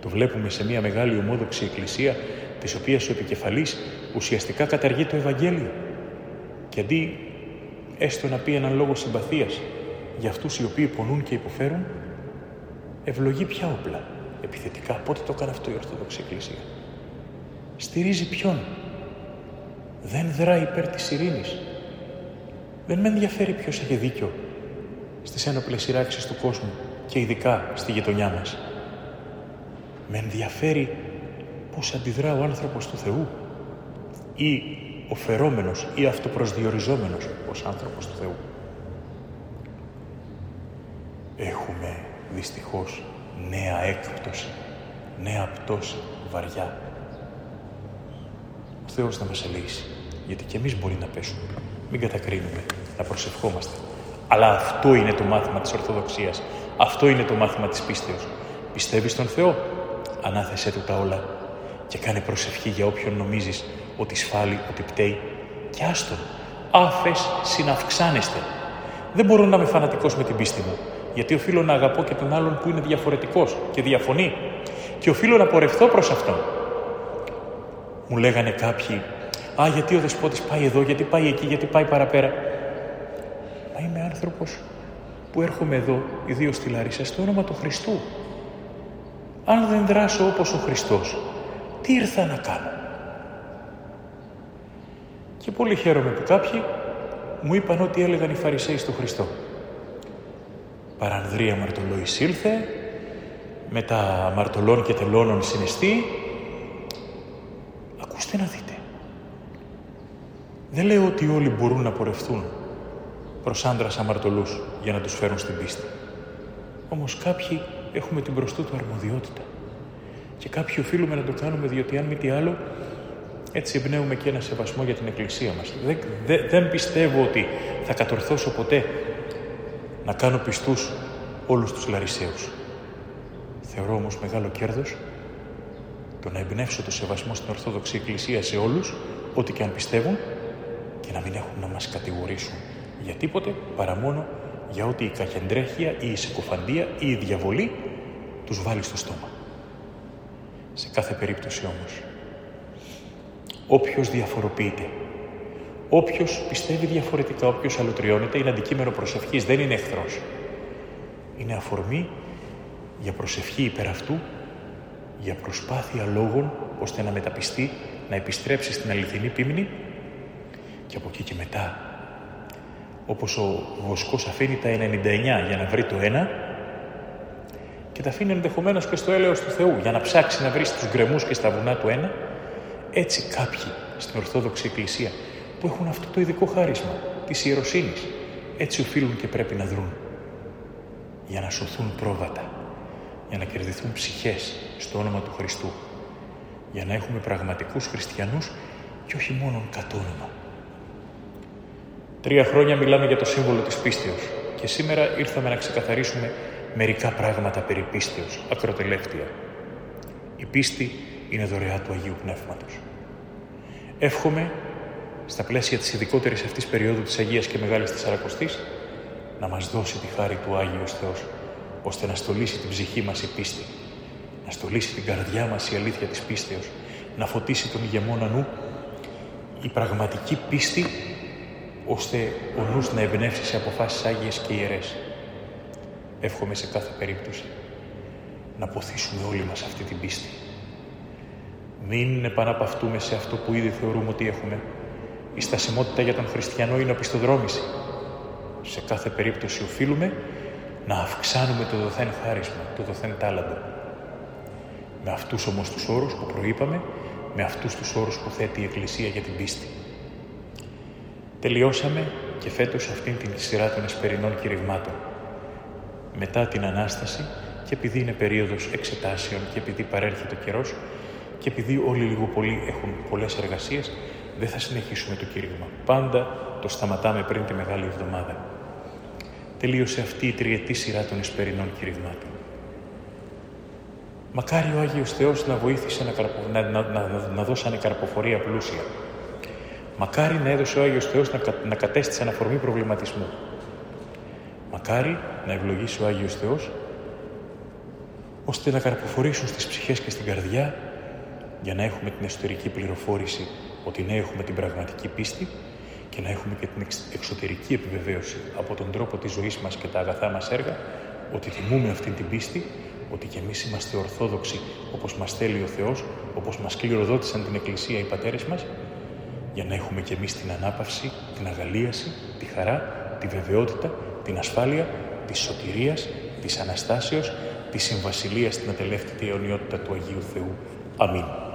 Το βλέπουμε σε μια μεγάλη ομόδοξη εκκλησία, της οποίας ο επικεφαλής ουσιαστικά καταργεί το Ευαγγέλιο. Και αντί έστω να πει έναν λόγο συμπαθίας για αυτούς οι οποίοι πονούν και υποφέρουν, ευλογεί ποια όπλα επιθετικά. Πότε το έκανε αυτό η Ορθόδοξη Εκκλησία. Στηρίζει ποιον; Δεν δράει υπέρ της ειρήνης. Δεν με ενδιαφέρει ποιος έχει δίκιο στις ένοπλες σειράξεις του κόσμου και ειδικά στη γειτονιά μας. Με ενδιαφέρει πώς αντιδρά ο άνθρωπος του Θεού ή ο φερόμενος ή αυτοπροσδιοριζόμενος ως άνθρωπος του Θεού. Έχουμε δυστυχώς νέα έκπτωση, νέα πτώση βαριά. Ο Θεός να μας ελεήσει, γιατί και εμείς μπορεί να πέσουμε. Μην κατακρίνουμε, να προσευχόμαστε. Αλλά αυτό είναι το μάθημα της Ορθοδοξίας. Αυτό είναι το μάθημα της πίστεως. Πιστεύεις στον Θεό, ανάθεσέ του τα όλα και κάνε προσευχή για όποιον νομίζεις ότι σφάλει, ότι πταίει και άστον. Άφες συναυξάνεστε. Δεν μπορώ να είμαι φανατικός με την πίστη μου, γιατί οφείλω να αγαπώ και τον άλλον που είναι διαφορετικός και διαφωνεί και οφείλω να πορευθώ προς αυτόν. Μου λέγανε κάποιοι, «Α, γιατί ο δεσπότης πάει εδώ, γιατί πάει εκεί, γιατί πάει παραπέρα». Μα είμαι άνθρωπος που έρχομαι εδώ, ιδίως στη Λαρίσα, στο όνομα του Χριστού. Αν δεν δράσω όπως ο Χριστός, τι ήρθα να κάνω. Και πολύ χαίρομαι που κάποιοι μου είπαν ό,τι έλεγαν οι Φαρισαίοι στο Χριστό. Παρανδρία μαρτωλό εισήλθε, με τα μαρτωλών και τελώνων συναισθή. Ακούστε να δείτε. Δεν λέω ότι όλοι μπορούν να πορευθούν προς άντρας αμαρτωλούς για να τους φέρουν στην πίστη. Όμως κάποιοι έχουμε την μπροστού του αρμοδιότητα. Και κάποιοι οφείλουμε να το κάνουμε διότι αν μη τι άλλο έτσι εμπνέουμε και ένα σεβασμό για την Εκκλησία μας. Δεν, δεν πιστεύω ότι θα κατορθώσω ποτέ να κάνω πιστούς όλους τους Λαρισαίους. Θεωρώ όμως μεγάλο κέρδος το να εμπνεύσω το σεβασμό στην Ορθόδοξη Εκκλησία σε όλους, ό,τι και αν πιστεύουν, και να μην έχουν να μας κατηγορήσουν για τίποτε παρά μόνο για ό,τι η καχεντρέχεια ή η συκοφαντία ή η διαβολή τους βάλει στο στόμα. Σε κάθε περίπτωση όμως, όποιος διαφοροποιείται, όποιος πιστεύει διαφορετικά, όποιος αλωτριώνεται, είναι αντικείμενο προσευχής, δεν είναι εχθρός. Είναι αφορμή για προσευχή υπέρ αυτού, για προσπάθεια λόγων, ώστε να μεταπιστεί, να επιστρέψει στην αληθινή πίμνη και από εκεί και μετά, όπως ο βοσκός αφήνει τα 99 για να βρει το ένα και τα αφήνει ενδεχομένως και στο έλεος του Θεού για να ψάξει να βρει στους γκρεμούς και στα βουνά του ένα, έτσι κάποιοι στην Ορθόδοξη Εκκλησία που έχουν αυτό το ειδικό χάρισμα της ιεροσύνης, έτσι οφείλουν και πρέπει να δρουν για να σωθούν πρόβατα, για να κερδιθούν ψυχές στο όνομα του Χριστού, για να έχουμε πραγματικούς χριστιανούς και όχι μόνον κατ' όνομα. Τρία χρόνια μιλάμε για το σύμβολο της πίστεως και σήμερα ήρθαμε να ξεκαθαρίσουμε μερικά πράγματα περί πίστεως, ακροτελεύτια. Η πίστη είναι δωρεά του Αγίου Πνεύματος. Εύχομαι, στα πλαίσια της ειδικότερης αυτής περίοδου της Αγίας και Μεγάλης Τεσσαρακοστής, να μας δώσει τη χάρη του Άγιος Θεός, ώστε να στολίσει την ψυχή μας η πίστη, να στολίσει την καρδιά μας η αλήθεια της πίστεως, να φωτίσει τον ηγεμόνα νου η πραγματική πίστη, ώστε ο νους να εμπνεύσει σε αποφάσεις άγιες και ιερές. Εύχομαι σε κάθε περίπτωση να ποθήσουμε όλοι μας αυτή την πίστη. Μην επαναπαυτούμε σε αυτό που ήδη θεωρούμε ότι έχουμε. Η στασιμότητα για τον χριστιανό είναι οπισθοδρόμηση. Σε κάθε περίπτωση οφείλουμε να αυξάνουμε το δοθέν χάρισμα, το δοθέν τάλαντο. Με αυτούς όμως τους όρους που προείπαμε, με αυτούς τους όρους που θέτει η Εκκλησία για την πίστη. Τελειώσαμε και φέτος αυτήν την σειρά των εσπερινών κηρυγμάτων. Μετά την Ανάσταση και επειδή είναι περίοδος εξετάσεων και επειδή παρέρχεται ο καιρός και επειδή όλοι λίγο πολύ έχουν πολλές εργασίες, δεν θα συνεχίσουμε το κήρυγμα. Πάντα το σταματάμε πριν τη Μεγάλη Εβδομάδα. Τελείωσε αυτή η τριετή σειρά των εσπερινών κηρυγμάτων. Μακάρι ο Άγιος Θεός να βοήθησε να, καρπο... να, να, να, να δώσανε καρποφορία πλούσια. Μακάρι να έδωσε ο Άγιος Θεός να, να κατέστησε αναφορμή προβληματισμού. Μακάρι να ευλογήσει ο Άγιος Θεός ώστε να καρποφορήσουν στις ψυχές και στην καρδιά για να έχουμε την εσωτερική πληροφόρηση ότι ναι έχουμε την πραγματική πίστη και να έχουμε και την εξωτερική επιβεβαίωση από τον τρόπο της ζωής μας και τα αγαθά μας έργα ότι τιμούμε αυτή την πίστη, ότι κι εμείς είμαστε ορθόδοξοι όπως μας θέλει ο Θεός, όπως μας κληροδότησαν την Εκκλησία οι πατέρες μας, για να έχουμε κι εμείς την ανάπαυση, την αγαλίαση, τη χαρά, τη βεβαιότητα, την ασφάλεια, της σωτηρίας, της Αναστάσεως, της Συμβασιλείας στην ατελεύτητη αιωνιότητα του Αγίου Θεού. Αμήν.